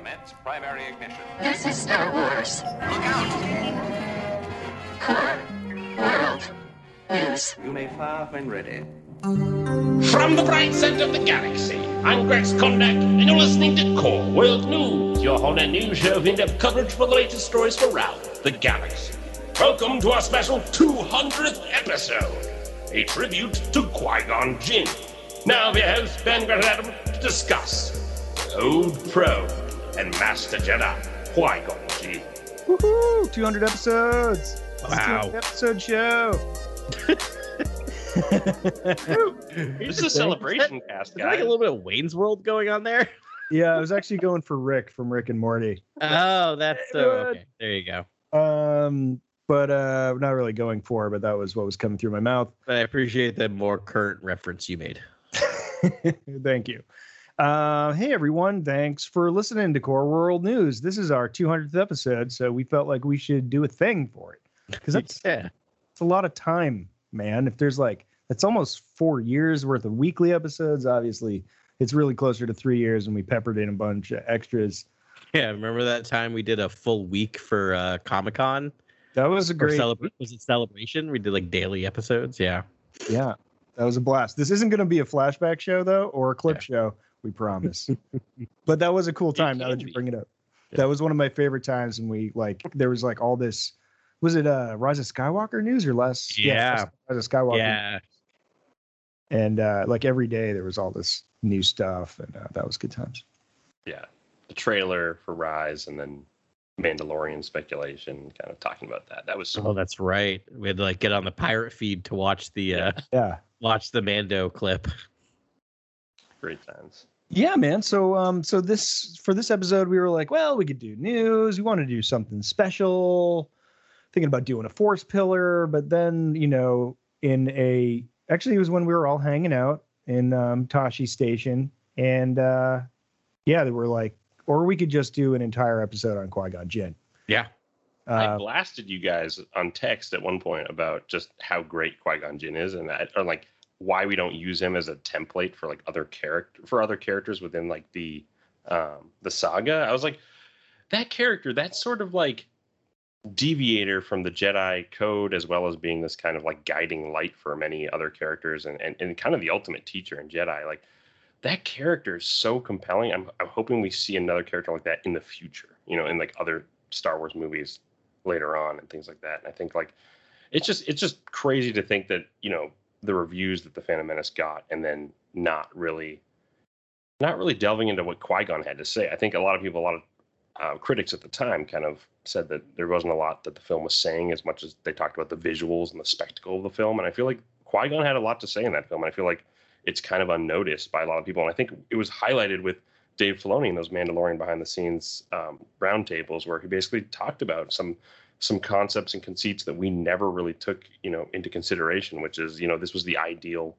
Commence primary ignition. This is Star Wars. Look out! Core World News. You may fire when ready. From the bright center of the galaxy, I'm Grex Kondak, and you're listening to Core World News, your whole news show of in-depth coverage for the latest stories from around the galaxy. Welcome to our special 200th episode, a tribute to Qui-Gon Jinn. Now, we have Ben Grant Adam, to discuss Old Pro and Master Jedi Qui-Gon Jinn. Woohoo! 200 episodes. This is a Wow. 200 episode show. This is a celebration cast, Is there like guys. a little bit of Wayne's World going on there? Yeah, I was actually going for Rick from Rick and Morty. Oh, that's so okay. There you go. Um, but uh, not really going for, but that was what was coming through my mouth. But I appreciate the more current reference you made. Thank you. Uh, hey everyone, thanks for listening to Core World News. This is our 200th episode, so we felt like we should do a thing for it because that's yeah. it's a lot of time, man. If there's like that's almost four years worth of weekly episodes. Obviously, it's really closer to three years, and we peppered in a bunch of extras. Yeah. Remember that time we did a full week for uh Comic Con? That was a great, celebra- was it celebration? We did like daily episodes. Yeah. yeah, that was a blast. This isn't going to be a flashback show though, or a clip Yeah. show. We promise. but that was a cool time. Now that you bring it up, Yeah. that was one of my favorite times, and we like there was like all this. Was it uh Rise of Skywalker news or less? Yeah. Rise of Skywalker. Yeah. And uh like every day there was all this new stuff, and uh, that was good times. Yeah, the trailer for Rise, and then Mandalorian speculation, kind of talking about that. That was Oh, that's right. We had to like get on the pirate feed to watch the uh Yeah. watch the Mando clip. Great times. Yeah, man. So um so this for this episode we were like, well, we could do news. We want to do something special. Thinking about doing a force pillar, but then, you know, in a actually it was when we were all hanging out in um Tosche station and uh yeah, they were like or we could just do an entire episode on Qui-Gon Jinn. Yeah. I Uh, blasted you guys on text at one point about just how great Qui Gon Jinn is, and that, or like why we don't use him as a template for like other character for other characters within like the um the saga. I was like, that character, that's sort of like deviator from the Jedi code, as well as being this kind of like guiding light for many other characters, and and, and kind of the ultimate teacher in Jedi. Like that character is so compelling. I'm I'm hoping we see another character like that in the future. You know, in like other Star Wars movies later on and things like that. And I think like it's just it's just crazy to think that you know the reviews that the Phantom Menace got, and then not really not really delving into what Qui Gon had to say. I think a lot of people, a lot of uh, critics at the time, kind of said that there wasn't a lot that the film was saying as much as they talked about the visuals and the spectacle of the film. And I feel like Qui Gon had a lot to say in that film. And I feel like it's kind of unnoticed by a lot of people. And I think it was highlighted with Dave Filoni in those Mandalorian behind the scenes um, roundtables where he basically talked about some some concepts and conceits that we never really took you know into consideration, which is you know this was the ideal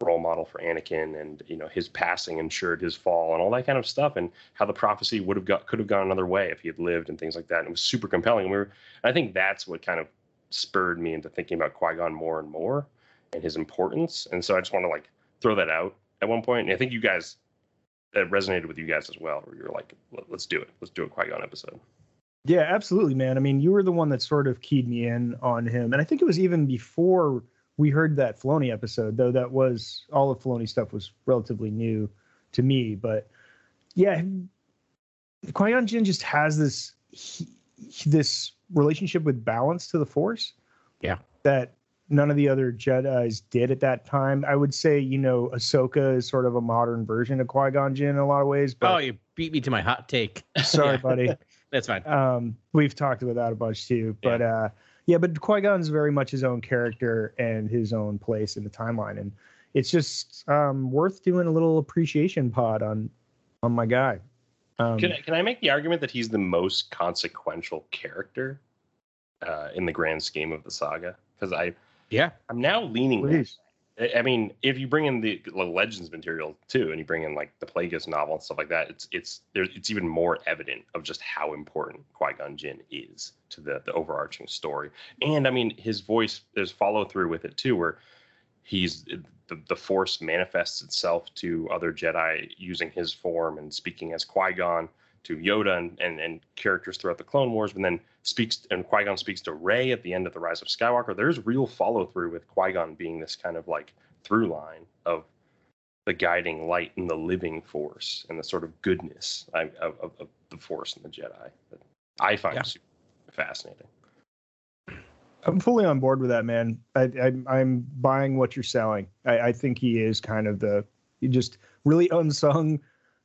role model for Anakin and you know his passing ensured his fall and all that kind of stuff and how the prophecy would have got could have gone another way if he had lived and things like that. And it was super compelling. We were I think that's what kind of spurred me into thinking about Qui-Gon more and more and his importance. And so I just want to like throw that out at one point. And I think you guys that resonated with you guys as well, where you're like, "Let- let's do it. Let's do a Qui-Gon episode. Yeah, absolutely, man. I mean, you were the one that sort of keyed me in on him, and I think it was even before we heard that Filoni episode, though. That was all of Filoni stuff was relatively new to me, but yeah, Qui Gon Jinn just has this he, this relationship with balance to the Force. Yeah. that none of the other Jedi's did at that time. I would say, you know, Ahsoka is sort of a modern version of Qui Gon Jinn in a lot of ways. But Oh, you beat me to my hot take. sorry, buddy. That's fine. um we've talked about that a bunch too but uh yeah but qui-gon's very much his own character and his own place in the timeline and it's just um worth doing a little appreciation pod on on my guy um Can I, can I make the argument that he's the most consequential character uh, in the grand scheme of the saga? Because I Yeah. I'm now leaning. that please. I- mean, if you bring in the Legends material too, and you bring in like the Plagueis novel and stuff like that, it's it's there's it's even more evident of just how important Qui Gon Jinn is to the the overarching story. And I mean, his voice there's follow through with it too, where he's the the Force manifests itself to other Jedi using his form and speaking as Qui Gon to Yoda and, and and characters throughout the Clone Wars, but then speaks and Qui Gon speaks to Rey at the end of the Rise of Skywalker. There's real follow through with Qui Gon being this kind of like through line of the guiding light and the living Force and the sort of goodness of, of, of the Force and the Jedi that I find Yeah. super fascinating. I'm fully on board with that, man. I, I, I'm buying what you're selling. I, I think he is kind of the he just really unsung,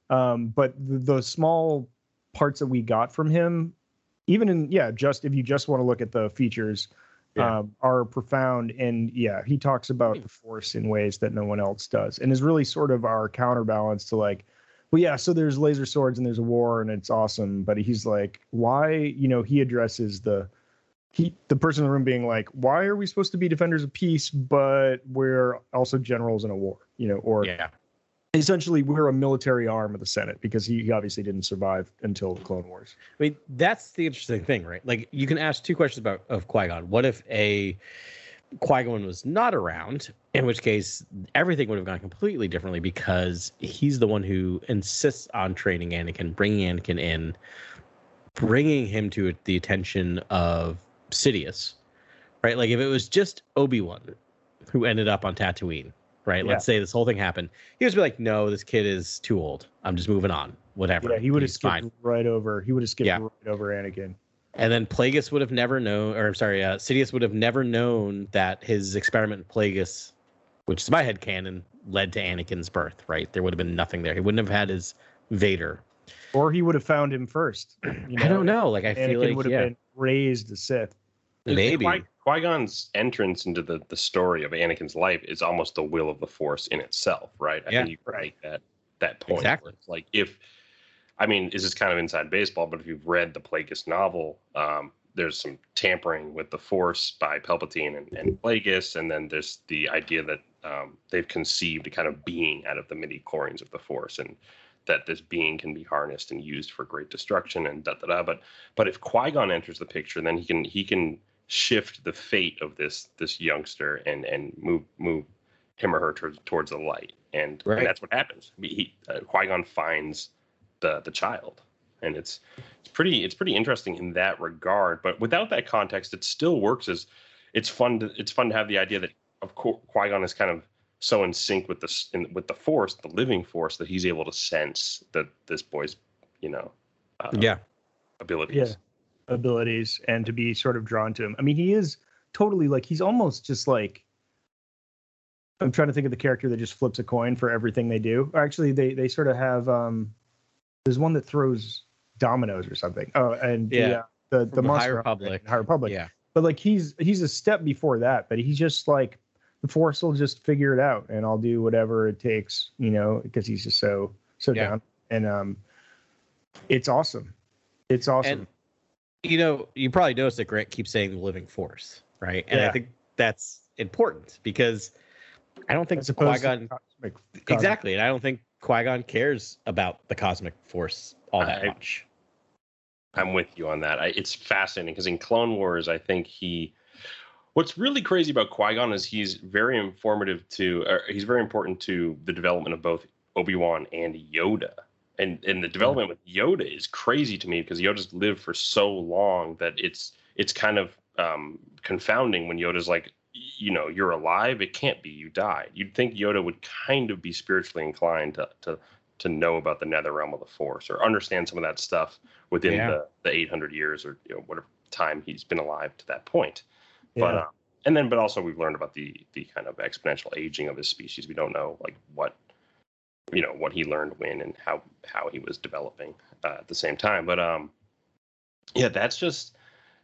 um, but the, the small parts that we got from him, even in yeah, just if you just want to look at the features, Yeah. um, are profound. And yeah, he talks about the force in ways that no one else does, and is really sort of our counterbalance to like. Well, yeah. So there's laser swords and there's a war and it's awesome, but he's like, why? You know, he addresses the he the person in the room being like why are we supposed to be defenders of peace but we're also generals in a war you know or Yeah. Essentially we're a military arm of the senate because he obviously didn't survive until the clone wars I mean, that's the interesting thing, right? Like, you can ask two questions about of Qui Gon. What if a Qui Gon was not around? In which case, everything would have gone completely differently because he's the one who insists on training Anakin, bringing Anakin in, bringing him to the attention of Sidious, right? Like, if it was just Obi Wan who ended up on Tatooine, right? Yeah. Let's say this whole thing happened, he would be like, "No, this kid is too old. I'm just moving on. Whatever." yeah he would have skipped fine." right over he would have skipped Yeah. right over anakin And then Plagueis would have never known, or I'm sorry, uh, Sidious would have never known that his experiment Plagueis, which is my head canon, led to Anakin's birth. Right? There would have been nothing there. He wouldn't have had his Vader. or he would have found him first you I don't know. Like I anakin feel like would have yeah, been raised a sith maybe. Qui Gon's entrance into the, the story of Anakin's life is almost the will of the Force in itself, right? I Yeah. think you can make that that point. Exactly. Like if, I mean, this is kind of inside baseball, but if you've read the Plagueis novel, um, there's some tampering with the Force by Palpatine and, and Plagueis, and then there's the idea that um, they've conceived a kind of being out of the midi chlorians of the Force, and that this being can be harnessed and used for great destruction and da da da. But but if Qui Gon enters the picture, then he can he can shift the fate of this this youngster and and move move him or her towards towards the light, and, Right. and that's what happens. He uh, Qui Gon finds the the child, and it's it's pretty it's pretty interesting in that regard. But without that context, it still works as it's fun to it's fun to have the idea that of course Qui Gon is kind of so in sync with the in, with the Force, the living Force, that he's able to sense that this boy's you know uh, yeah, abilities. Yeah. abilities and to be sort of drawn to him. I mean, he is totally like he's almost just like I'm trying to think of the character that just flips a coin for everything they do. Actually, they they sort of have um there's one that throws dominoes or something. Oh, and Yeah. the uh, the, the From Monster High Republic. in High Republic. yeah. But like he's he's a step before that, but he's just like the force will just figure it out and I'll do whatever it takes, you know, because he's just so so Yeah. down. And um it's awesome. It's awesome. And you know, you probably noticed that Grant keeps saying the living force, right? And Yeah. I think that's important because I don't think As opposed Qui Gon cosmic- cosmic exactly, and I don't think Qui Gon cares about the cosmic force all that I- much. I'm with you on that. I, it's fascinating because in Clone Wars, I think he. What's really crazy about Qui Gon is he's very informative to. He's very important to the development of both Obi Wan and Yoda. And and the development with Yoda is crazy to me because Yoda's lived for so long that it's it's kind of um, confounding when Yoda's like, you know, you're alive. It can't be. You died. You'd think Yoda would kind of be spiritually inclined to to to know about the nether realm of the Force or understand some of that stuff within Yeah. the, the 800 years or you know whatever time he's been alive to that point. Yeah. But uh, and then but also we've learned about the the kind of exponential aging of his species. We don't know like what you know what he learned when and how how he was developing uh, at the same time. But um yeah, that's just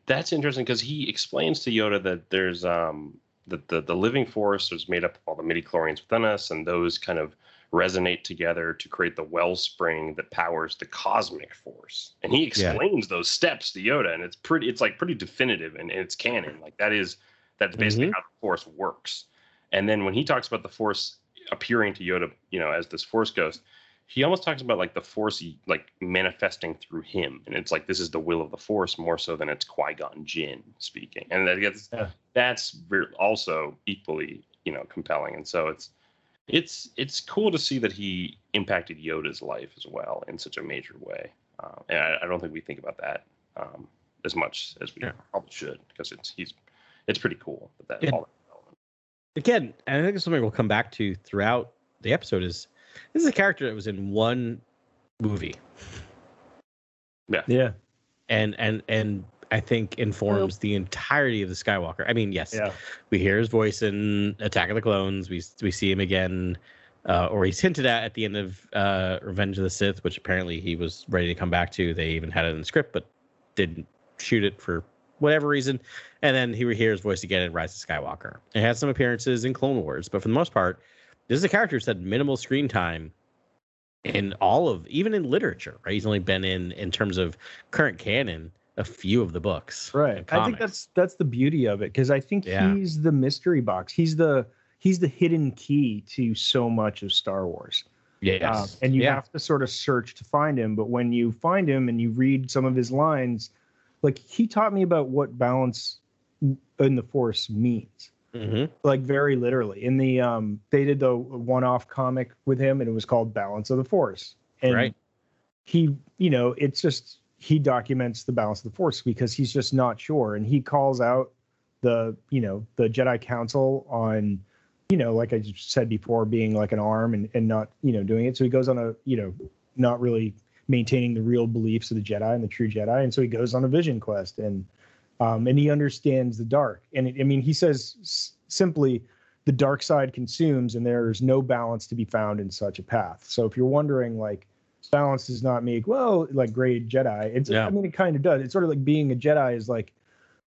that's interesting because he explains to Yoda that there's um that the the living force is made up of all the midi chlorians within us, and those kind of resonate together to create the wellspring that powers the cosmic force. And he Yeah. explains those steps to Yoda, and it's pretty it's like pretty definitive and, and it's canon. Like that is that's basically Mhm. how the force works. And then when he talks about the force appearing to Yoda, you know, as this force ghost, he almost talks about like the force like manifesting through him. And it's like this is the will of the force more so than it's Qui-Gon Jinn speaking. And that gets Yeah. that's also equally, you know, compelling. And so it's it's it's cool to see that he impacted Yoda's life as well in such a major way. uh, and I, I don't think we think about that um, as much as we Yeah. probably should because it's he's it's pretty cool that that Yeah. all that again, and I think it's something we'll come back to throughout the episode is this is a character that was in one movie Yeah. Yeah. and and and I think informs the entirety of the Skywalker. I mean, yes, Yeah. we hear his voice in Attack of the Clones. We we see him again, uh, or he's hinted at at the end of uh, Revenge of the Sith, which apparently he was ready to come back to. They even had it in the script, but didn't shoot it for whatever reason. And then he hears his voice again in Rise of Skywalker. It had some appearances in Clone Wars, but for the most part, this is a character who's had minimal screen time in all of, even in literature. Right? He's only been in, in terms of current canon, a few of the books. Right. I think that's that's the beauty of it because I think Yeah. he's the mystery box. He's the he's the hidden key to so much of Star Wars. yes. Um, and you yeah. have to sort of search to find him. But when you find him and you read some of his lines, like he taught me about what balance in the Force means, Mhm. like very literally. In the um, they did the one-off comic with him, and it was called Balance of the Force. And Right. he, you know, it's just he documents the balance of the Force because he's just not sure, and he calls out the, you know, the Jedi Council on you know, like I said before, being like an arm and, and not, you know, doing it. So he goes on a, you know, not really maintaining the real beliefs of the Jedi and the true Jedi. And so he goes on a vision quest and, um, and he understands the dark. And it, I mean, he says s- simply, the dark side consumes and there's no balance to be found in such a path. So if you're wondering, like, balance does not make, well, like great Jedi, it's, Yeah. I mean, it kind of does. It's sort of like being a Jedi is like,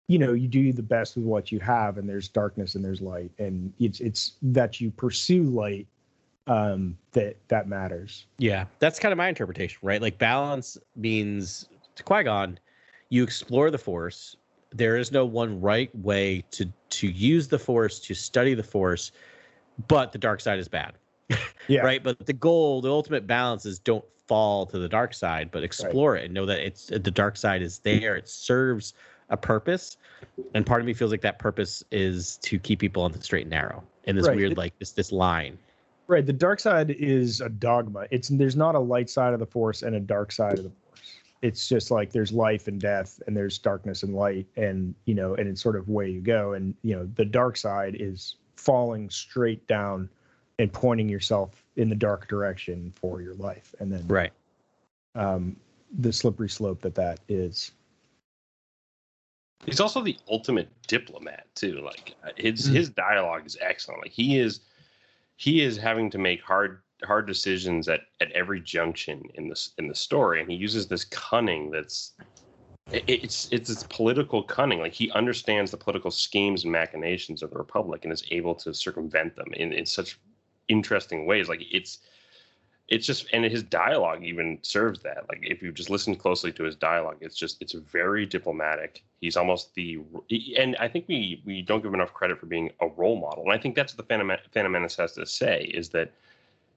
you know you do the best with what you have and there's darkness and there's light and it's it's that you pursue light um that that matters Yeah, that's kind of my interpretation, right? Like balance means to Qui Gon, you explore the Force. There is no one right way to to use the Force to study the Force, but the dark side is bad, yeah right? But the goal, the ultimate balance is don't fall to the dark side, but explore it and know that it's the dark side is there. It serves a purpose, and part of me feels like that purpose is to keep people on the straight and narrow in this Right. weird like this this line. right the dark side is a dogma it's there's not a light side of the force and a dark side of the force it's just like there's life and death and there's darkness and light and you know and it's sort of where you go and you know the dark side is falling straight down and pointing yourself in the dark direction for your life and then Right. um the slippery slope that that is He's also the ultimate diplomat too. Like uh, his Mm. his dialogue is excellent. Like he is he is having to make hard hard decisions at at every junction in this in the story, and he uses this cunning that's it- it's it's this political cunning. Like he understands the political schemes and machinations of the republic and is able to circumvent them in in such interesting ways. Like it's it's just and his dialogue even serves that. Like if you just listen closely to his dialogue it's just it's very diplomatic. He's almost the and i think we we don't give enough credit for being a role model. And i think that's what the phantom, phantom menace has to say is that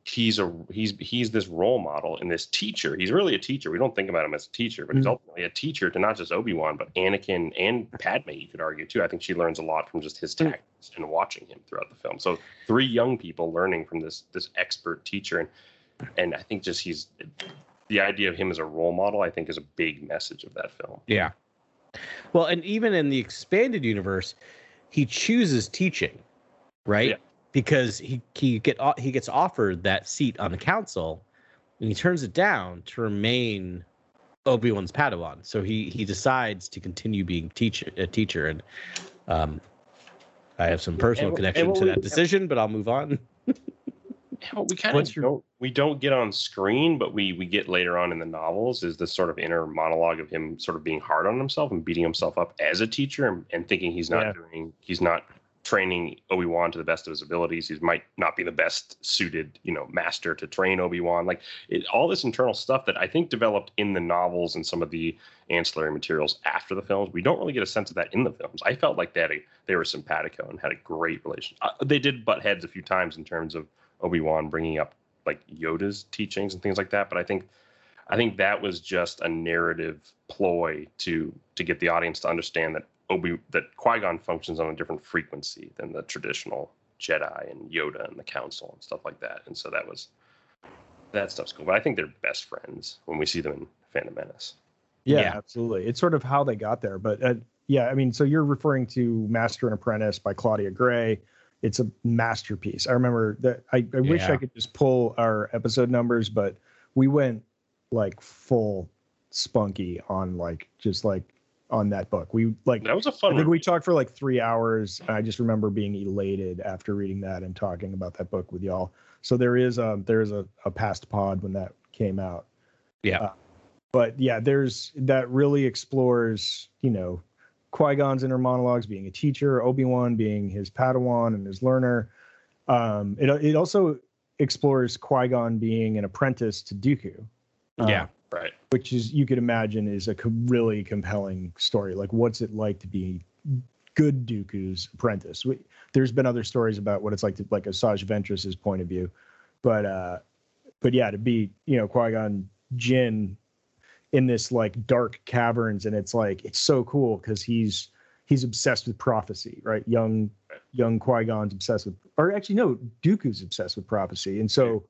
he's a he's he's this role model and this teacher he's really a teacher we don't think about him as a teacher but he's Mhm. ultimately a teacher to not just obi-wan but anakin and padme you could argue too i think she learns a lot from just his Mm. tactics and watching him throughout the film so three young people learning from this this expert teacher and and I think just he's the idea of him as a role model. I think is a big message of that film. Yeah. Well, and even in the expanded universe, he chooses teaching, right? Yeah. Because he he get he gets offered that seat on the council, and he turns it down to remain Obi Wan's Padawan. So he he decides to continue being teacher a teacher, and um, I have some personal and connection what to we- that decision, but I'll move on. We kind of don't we don't get on screen, but we we get later on in the novels is this sort of inner monologue of him sort of being hard on himself and beating himself up as a teacher and, and thinking he's not Yeah. doing he's not training Obi Wan to the best of his abilities. He might not be the best suited you know master to train Obi Wan. Like it, all this internal stuff that I think developed in the novels and some of the ancillary materials after the films. We don't really get a sense of that in the films. I felt like they they were simpatico and had a great relation. Uh, they did butt heads a few times in terms of Obi Wan bringing up like Yoda's teachings and things like that. But I think I think that was just a narrative ploy to to get the audience to understand that Obi that Qui Gon functions on a different frequency than the traditional Jedi and Yoda and the Council and stuff like that. And so that was that stuff's cool. But I think they're best friends when we see them in Phantom Menace. Yeah, Yeah. absolutely. It's sort of how they got there. But uh, yeah, I mean, so you're referring to Master and Apprentice by Claudia Gray. It's a masterpiece. I remember that. I, I wish I could just pull our episode numbers, but we went like full spunky on like just like on that book. We like That was a fun. think one. we talked for like three hours. I just remember being elated after reading that and talking about that book with y'all. So there is a there is a, a past pod when that came out. Yeah. Uh, but yeah, there's that really explores, you know, Qui Gon's inner monologues, being a teacher, Obi Wan being his Padawan and his learner. Um, it it also explores Qui Gon being an apprentice to Dooku. Uh, Yeah. Right. which is you could imagine is a co- really compelling story. Like, what's it like to be good Dooku's apprentice? We, there's been other stories about what it's like to like Asajj Ventress's point of view, but uh, but yeah, to be you know Qui Gon Jinn in this like dark caverns, and it's like it's so cool because he's he's obsessed with prophecy, right? Young young Qui Gon's obsessed with, or actually no, Dooku's obsessed with prophecy, and so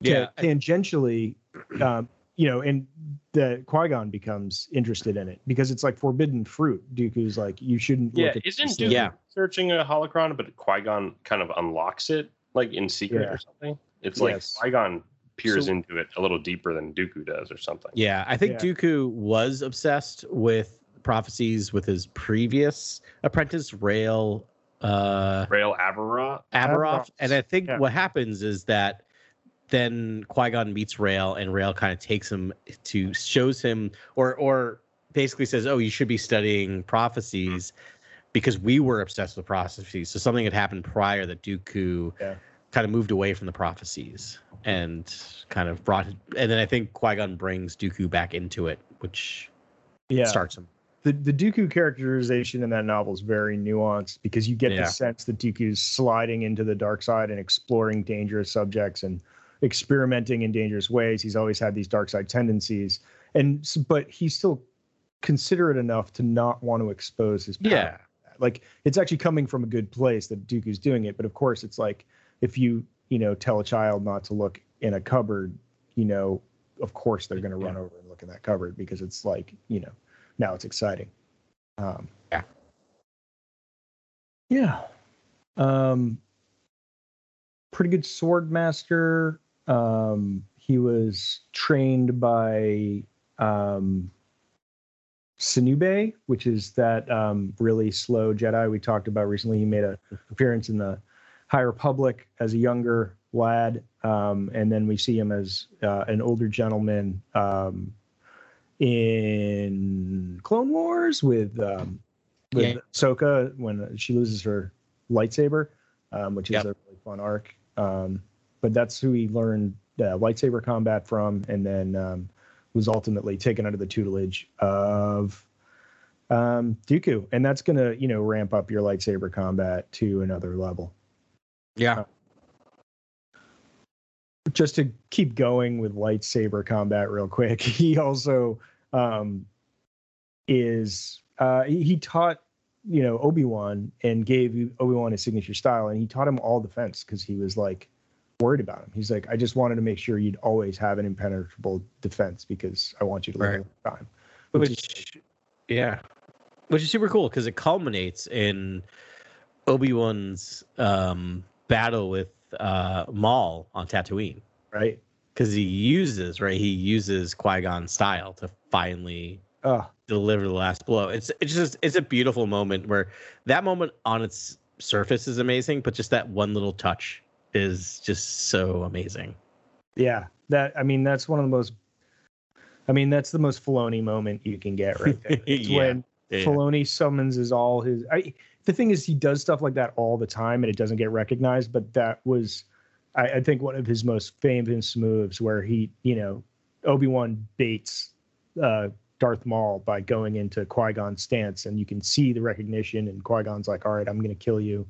Yeah. ta- tangentially, um, you know, and the Qui Gon becomes interested in it because it's like forbidden fruit. Dooku's like, you shouldn't Yeah, look at isn't this Duke Yeah. searching a holocron, but Qui Gon kind of unlocks it like in secret Yeah. or something? It's Yes. like Qui Gon peers So- into it a little deeper than Dooku does or something. Yeah, I think Yeah. Dooku was obsessed with prophecies with his previous apprentice, Rael uh, Rael Averross. Aberoth. And I think Yeah. what happens is that then Qui Gon meets Rael, and Rael kind of takes him to shows him, or or basically says, "Oh, you should be studying prophecies." Because we were obsessed with prophecies, so something had happened prior that Dooku Yeah. kind of moved away from the prophecies and kind of brought. And then I think Qui Gon brings Dooku back into it, which yeah. starts him. The the Dooku characterization in that novel is very nuanced because you get Yeah. the sense that Dooku's sliding into the dark side and exploring dangerous subjects and experimenting in dangerous ways. He's always had these dark side tendencies, and but he's still considerate enough to not want to expose his power. Yeah. like it's actually coming from a good place that Dooku's doing it. But of course, it's like if you you know tell a child not to look in a cupboard, you know, of course they're going to run over and look in that cupboard because it's like you know now it's exciting. Um, Yeah. Yeah. Um, pretty good sword master. Um, he was trained by um, Sinube, which is that um, really slow Jedi we talked about recently. He made a appearance in the High Republic as a younger lad, um, and then we see him as uh, an older gentleman um, in Clone Wars with um, with Yeah. Ahsoka when she loses her lightsaber, um, which is Yep. a really fun arc. But that's who he learned uh, lightsaber combat from, and then um, was ultimately taken under the tutelage of um, Dooku, and that's gonna you know ramp up your lightsaber combat to another level. Yeah. Just to keep going with lightsaber combat real quick, he also um, is uh, he, he taught you know Obi Wan and gave Obi Wan his signature style, and he taught him all defense because he was like worried about him. He's like, I just wanted to make sure you'd always have an impenetrable defense because I want you to live Right. time. Which Which, yeah, which is super cool because it culminates in Obi Wan's um, battle with uh, Maul on Tatooine. right? Because he uses right, he uses Qui Gon style to finally Oh, deliver the last blow. It's it's just it's a beautiful moment where that moment on its surface is amazing, but just that one little touch is just so amazing. yeah. That I mean, that's one of the most. I mean, that's the most Filoni moment you can get right there. It's Yeah. when Yeah. Filoni summons his all his. I, the thing is, he does stuff like that all the time, and it doesn't get recognized. But that was, I, I think, one of his most famous moves, where he, you know, Obi Wan baits uh, Darth Maul by going into Qui Gon's stance, and you can see the recognition. And Qui Gon's like, "All right, I'm going to kill you,"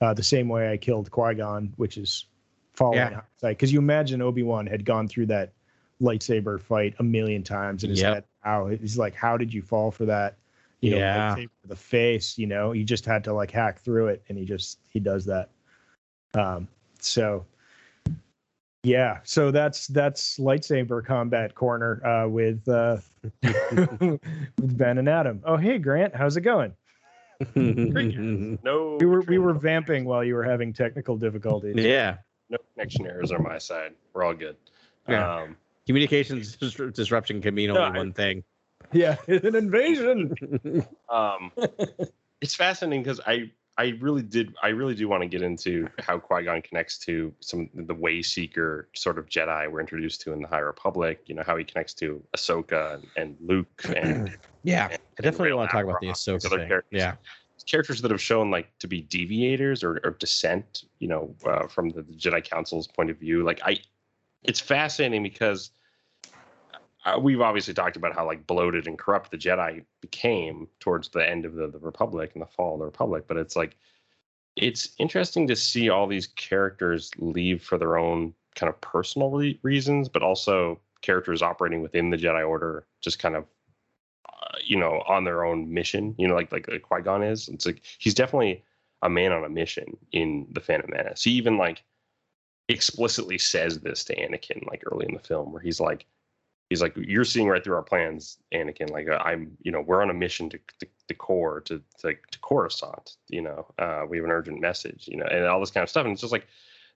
uh, the same way I killed Qui Gon, which is following Yeah. hindsight. Because you imagine Obi Wan had gone through that lightsaber fight a million times and his Yep. head. How he's like, how did you fall for that? You know, Yeah. to the face. You know, he just had to like hack through it, and he just he does that. Um, so Yeah, so that's that's lightsaber combat corner uh, with uh, with Ben and Adam. Oh, hey Grant, how's it going? No, We were we were vamping while you were having technical difficulties. yeah. no connection errors on my side. We're all good. Yeah. Um, Communications dis- disruption can mean No, only I- one thing. Yeah, it's an invasion. um, it's fascinating because I I really did I really do want to get into how Qui Gon connects to some the way seeker sort of Jedi we're introduced to in the High Republic. You know how he connects to Ahsoka and, and Luke and Yeah. I and definitely want to talk about the Ahsoka thing. characters. Yeah. characters that have shown like to be deviators or, or dissent. You know, uh, from the, the Jedi Council's point of view. Like I, it's fascinating because we've obviously talked about how like bloated and corrupt the Jedi became towards the end of the, the Republic and the fall of the Republic. But it's like it's interesting to see all these characters leave for their own kind of personal re- reasons, but also characters operating within the Jedi Order just kind of uh, you know on their own mission. You know, like like, like Qui Gon is. It's like he's definitely a man on a mission in the Phantom Menace. He even like explicitly says this to Anakin like early in the film, where he's like he's like you're seeing right through our plans anakin like uh, i'm you know we're on a mission to to, to core to, to to coruscant you know uh we have an urgent message you know and all this kind of stuff and it's just like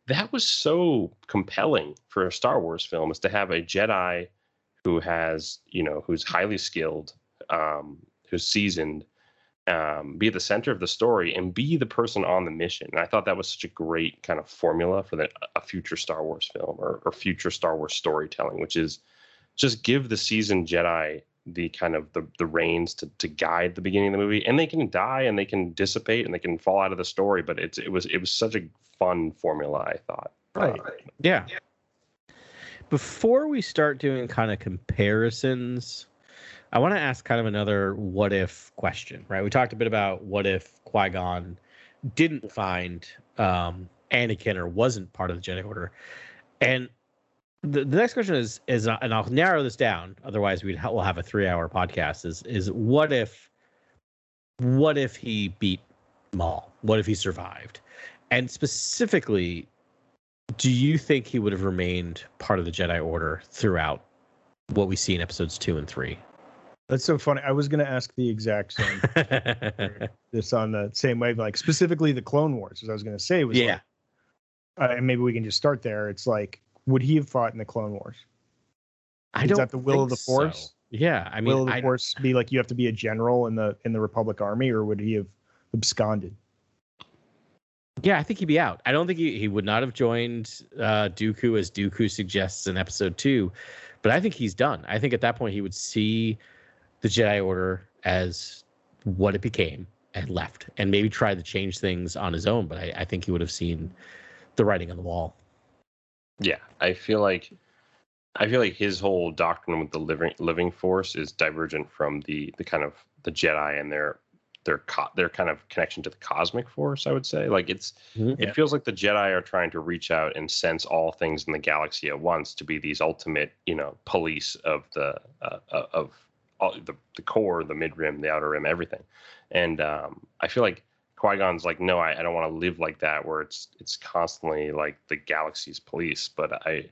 that was so compelling for a star wars film is to have a jedi who has you know who's highly skilled um who's seasoned um, be at the center of the story and be the person on the mission. And I thought that was such a great kind of formula for the, a future Star Wars film or, or future Star Wars storytelling, which is just give the seasoned Jedi the kind of the, the reins to, to guide the beginning of the movie and they can die and they can dissipate and they can fall out of the story but it's it was it was such a fun formula i thought Right. Uh, Yeah. Before we start doing kind of comparisons, I want to ask kind of another what if question, right? We talked a bit about what if Qui Gon didn't find um, Anakin or wasn't part of the Jedi Order. And the, the next question is, is and I'll narrow this down. Otherwise, we'd ha- we'll have a three hour podcast. Is is what if, what if he beat Maul? What if he survived? And specifically, do you think he would have remained part of the Jedi Order throughout what we see in episodes two and three? That's so funny. I was going to ask the exact same this on the same wave, like specifically the Clone Wars, as I was going to say was yeah, like, uh, and maybe we can just start there. It's like, would he have fought in the Clone Wars? I Is don't. that the will of the Force? so. Yeah, I mean, Will the I, Force be like you have to be a general in the in the Republic Army, or would he have absconded? yeah, I think he'd be out. I don't think he, he would not have joined uh, Dooku as Dooku suggests in episode two, but I think he's done. I think at that point he would see the Jedi Order as what it became and left, and maybe try to change things on his own. But I, I think he would have seen the writing on the wall. Yeah i feel like i feel like his whole doctrine with the living living force is divergent from the the kind of the jedi and their their co- their kind of connection to the cosmic force i would say. Like it's Mhm. it feels like the jedi are trying to reach out and sense all things in the galaxy at once to be these ultimate you know police of the uh, uh, of all the, the core the mid rim the outer rim everything. And um, i feel like qui-gon's like no i, I don't want to live like that where it's it's constantly like the galaxy's police but i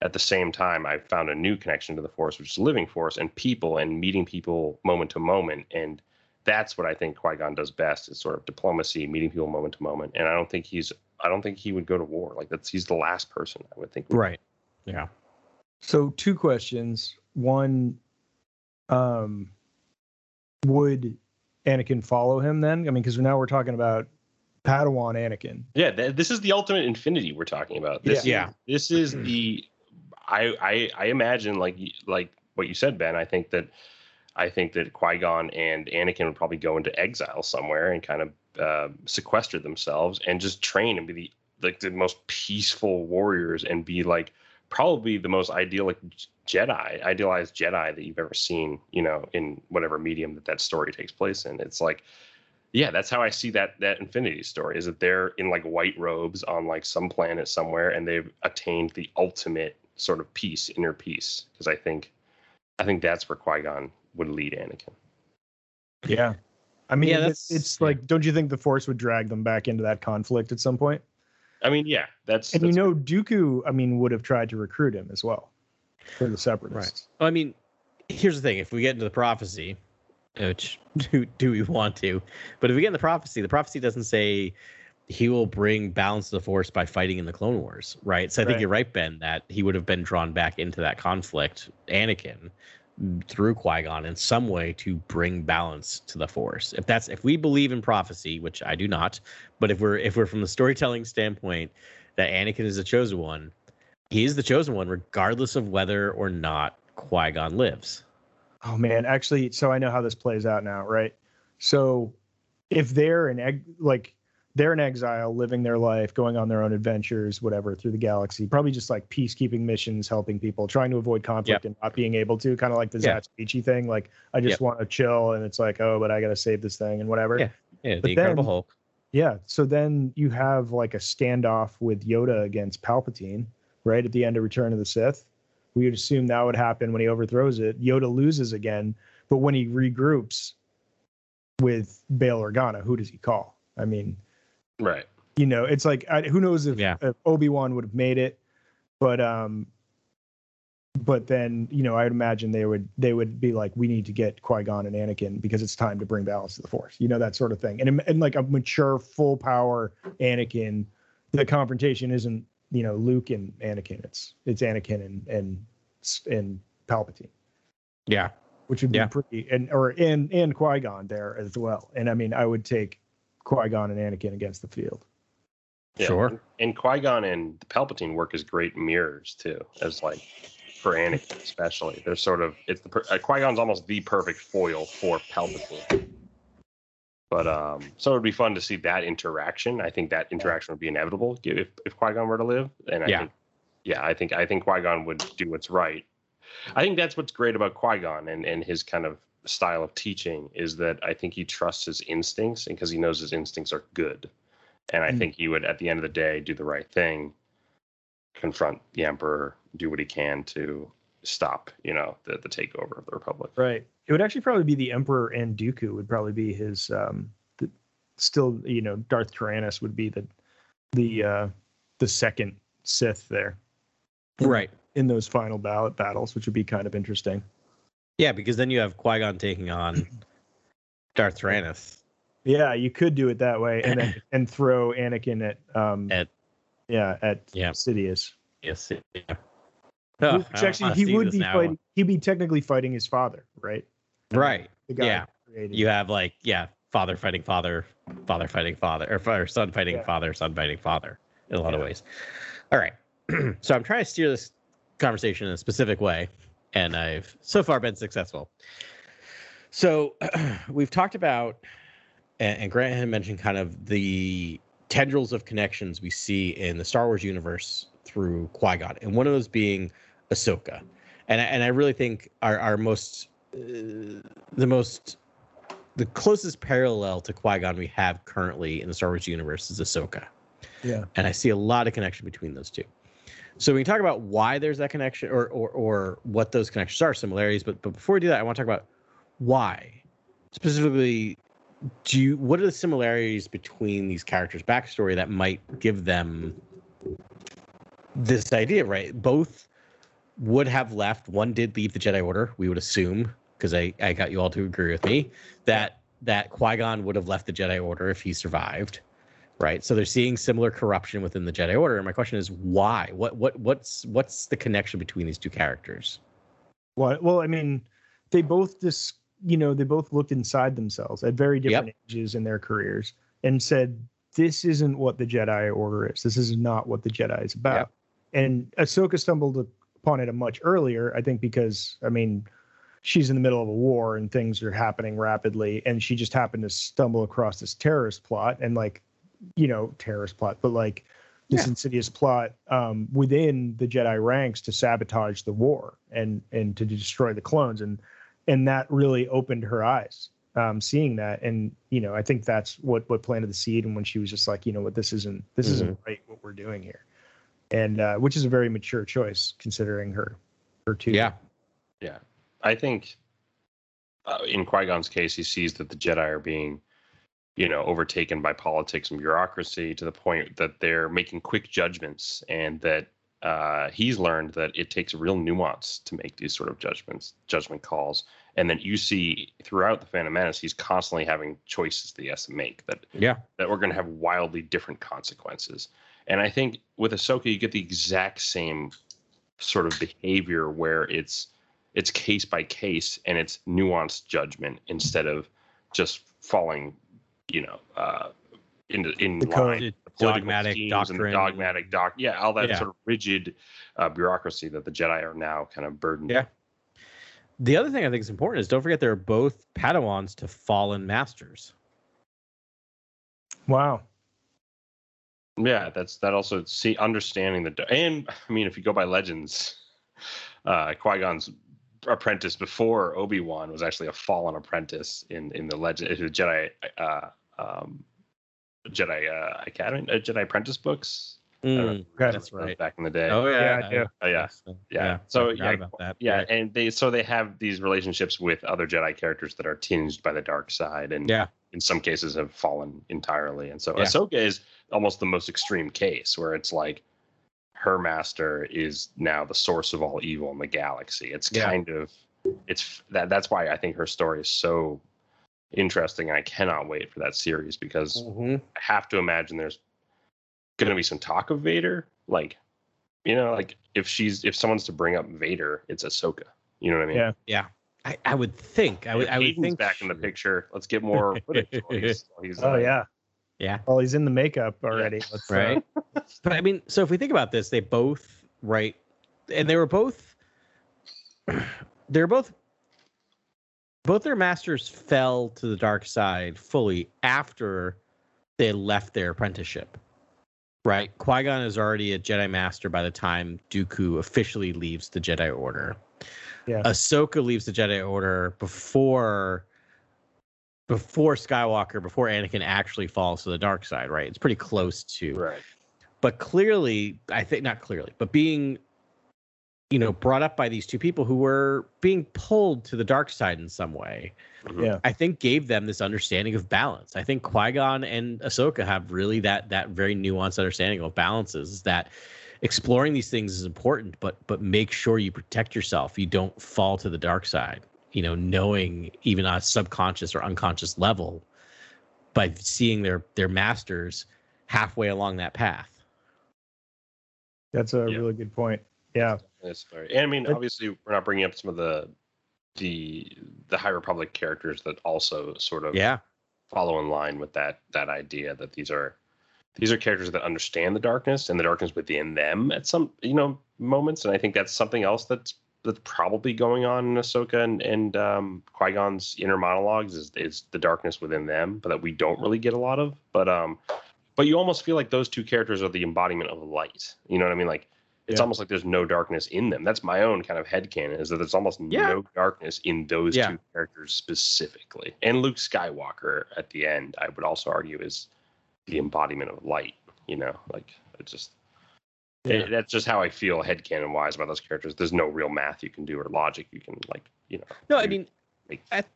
at the same time i found a new connection to the force which is living force and people and meeting people moment to moment and that's what I think Qui Gon does best is sort of diplomacy, meeting people moment to moment. And I don't think he's I don't think he would go to war. Like that's he's the last person I would think. would- Right. Yeah. So two questions. One, um, would Anakin follow him then? I mean, because now we're talking about Padawan Anakin. Yeah, th- this is the ultimate infinity we're talking about. This Yeah. Is, this is the I I I imagine like like what you said, Ben. I think that I think that Qui Gon and Anakin would probably go into exile somewhere and kind of uh, sequester themselves and just train and be the like the most peaceful warriors and be like probably the most idyllic Jedi, idealized Jedi that you've ever seen. You know, in whatever medium that that story takes place in. It's like yeah that's how i see that that infinity story is that they're in like white robes on like some planet somewhere and they've attained the ultimate sort of peace inner peace because i think i think that's where qui-gon would lead anakin Yeah. I mean, Yeah, it- that's- it's like, don't you think the Force would drag them back into that conflict at some point? I mean, yeah, that's And you that's- know, Dooku, I mean, would have tried to recruit him as well for the Separatists. Right. I mean, here's the thing: if we get into the prophecy, which do, do we want to? But if we get in the prophecy, the prophecy doesn't say he will bring balance to the force by fighting in the Clone Wars, right? So I think Right. you're right, Ben, that he would have been drawn back into that conflict, Anakin, through Qui Gon in some way to bring balance to the Force. If that's if we believe in prophecy, which I do not, but if we're if we're from the storytelling standpoint that Anakin is the chosen one, he is the chosen one, regardless of whether or not Qui Gon lives. Oh man, actually, so I know how this plays out now, right? So if they're an egg like they're in exile, living their life, going on their own adventures, whatever, through the galaxy, probably just like peacekeeping missions, helping people, trying to avoid conflict Yep. and not being able to, kind of like the Yeah. Zatsubichi thing. Like I just Yep. want to chill, and it's like, oh, but I gotta save this thing and whatever. Yeah. Yeah, But the Incredible Hulk. Yeah. So then you have like a standoff with Yoda against Palpatine, right at the end of Return of the Sith. We would assume that would happen when he overthrows it. Yoda loses again, but when he regroups with Bail Organa, who does he call? I mean, right. you know, it's like I, who knows if, Yeah. if Obi Wan would have made it, but um, but then you know I would imagine they would they would be like, we need to get Qui Gon and Anakin because it's time to bring balance to the Force, you know that sort of thing. And and like a mature, full power Anakin, the confrontation isn't you know Luke and Anakin, it's it's Anakin and and and Palpatine Yeah. which would be Yeah. pretty and or and and Qui Gon there as well. And I mean, I would take Qui Gon and Anakin against the field. Yeah. Sure. And Qui Gon and the Palpatine work as great mirrors too, as like for Anakin especially. They're sort of it's the per- uh, Qui Gon's almost the perfect foil for Palpatine. But um, so it would be fun to see that interaction. I think that interaction would be inevitable if if Qui Gon were to live. And I Yeah. think, yeah, I think I think Qui Gon would do what's right. I think that's what's great about Qui Gon and and his kind of style of teaching is that I think he trusts his instincts and because he knows his instincts are good. And I Mm. think he would, at the end of the day, do the right thing, confront the emperor, do what he can to stop, you know, the, the takeover of the republic. Right. It would actually probably be the Emperor and Dooku would probably be his. Um, the, still, you know, Darth Tyrannus would be the the uh, the second Sith there Right. in those final ballot battles, which would be kind of interesting. Yeah, because then you have Qui Gon taking on Darth Tyrannus. Yeah, you could do it that way, and then and throw Anakin at um At- yeah at Yeah. Sidious. Yes. Yeah. Oh, Which actually he would be now. fighting. He'd be technically fighting his father, right? Right. The guy Yeah. You have like yeah, father fighting father, father fighting father, or, fa- or son fighting Yeah. father, son fighting father in a lot of ways. All right. so I'm trying to steer this conversation in a specific way, and I've so far been successful. So we've talked about, and, Grant had mentioned kind of the tendrils of connections we see in the Star Wars universe through Qui Gon, and one of those being Ahsoka, and I, and I really think our our most uh, the most the closest parallel to Qui Gon we have currently in the Star Wars universe is Ahsoka, yeah. and I see a lot of connection between those two. So we can talk about why there's that connection, or or or what those connections are, similarities. But but before we do that, I want to talk about why specifically. Do you what are the similarities between these characters' backstory that might give them this idea? Right, both would have left. One did leave the Jedi Order. We would assume because I, I got you all to agree with me that that Qui Gon would have left the Jedi Order if he survived, right? So they're seeing similar corruption within the Jedi Order. And my question is, why? What what what's what's the connection between these two characters? Well, well, I mean, they both just, you know, they both looked inside themselves at very different ages in their careers and said, "This isn't what the Jedi Order is. This is not what the Jedi is about." Yep. And Ahsoka stumbled upon it a much earlier, I think, because I mean, she's in the middle of a war and things are happening rapidly, and she just happened to stumble across this terrorist plot and like, you know, terrorist plot, but like this Yeah. insidious plot um, within the Jedi ranks to sabotage the war and and to destroy the clones. And and that really opened her eyes um, seeing that. And you know I think that's what what planted the seed and when she was just like you know what this isn't this isn't right what we're doing here. And uh, which is a very mature choice considering her her two Yeah, Yeah, I think uh, in Qui Gon's case, he sees that the Jedi are being you know, overtaken by politics and bureaucracy to the point that they're making quick judgments, and that uh, he's learned that it takes real nuance to make these sort of judgments, judgment calls, and then you see throughout the Phantom Menace, he's constantly having choices that he has to make that Yeah. that we're going to have wildly different consequences. And I think with Ahsoka, you get the exact same sort of behavior where it's it's case by case and it's nuanced judgment instead of just falling, you know, uh, into in The line. code. the Dogmatic schemes and the doctrine. dogmatic doc, yeah, all that Yeah. sort of rigid uh, bureaucracy that the Jedi are now kind of burdened. Yeah. The other thing I think is important is don't forget they're both Padawans to fallen masters. Wow. Yeah, that's that also see understanding the and I mean if you go by legends, uh Qui Gon's apprentice before Obi Wan was actually a fallen apprentice in in the legend the Jedi uh um Jedi uh Academy uh, Jedi Apprentice books. I don't know if Mm, you that's right. Back in the day. Oh yeah, Yeah, I do. Oh, yeah. So, Yeah. I So, yeah, about that. Yeah, Right. and they so they have these relationships with other Jedi characters that are tinged by the dark side, and Yeah. in some cases have fallen entirely. And so Yeah. Ahsoka is almost the most extreme case where it's like her master is now the source of all evil in the galaxy. It's Yeah. kind of it's that that's why I think her story is so interesting. I cannot wait for that series because Mhm. I have to imagine there's going to be some talk of Vader. Like, you know, like if she's if someone's to bring up Vader, it's Ahsoka. You know what I mean? Yeah. yeah. I, I would think. I would. If I would think back in the picture. Let's get more footage. he's- he's, Oh uh, yeah. Yeah. Well, he's in the makeup already. Let's, uh, Right. but I mean, so if we think about this, they both right, and they were both. They were both. Both their masters fell to the dark side fully after they left their apprenticeship. Right, Qui Gon is already a Jedi Master by the time Dooku officially leaves the Jedi Order. Yeah. Ahsoka leaves the Jedi Order before before Skywalker, before Anakin actually falls to the dark side, right? It's pretty close to. Right. But clearly, I think not clearly, but being you know, brought up by these two people who were being pulled to the dark side in some way. Mhm. Yeah. I think gave them this understanding of balance. I think Qui-Gon and Ahsoka have really that that very nuanced understanding of balances that exploring these things is important, but but make sure you protect yourself. You don't fall to the dark side. You know, knowing even on a subconscious or unconscious level by seeing their their masters halfway along that path. That's a Yeah. really good point. Yeah. That's very. And I mean, But- obviously, we're not bringing up some of the the the High Republic characters that also sort of Yeah. follow in line with that that idea that these are these are characters that understand the darkness and the darkness within them at some you know moments, and I think that's something else that's that's probably going on in Ahsoka and and um, Qui Gon's inner monologues is is the darkness within them, but that we don't really get a lot of. But um, but you almost feel like those two characters are the embodiment of light. You know what I mean? Like it's Yeah. almost like there's no darkness in them. That's my own kind of headcanon is that there's almost Yeah. no darkness in those Yeah. two characters specifically. And Luke Skywalker at the end, I would also argue is the embodiment of light, you know, like it's just it- eh, that's just how I feel headcanon wise about those characters. There's no real math you can do or logic you can like, you know. No, I mean make- at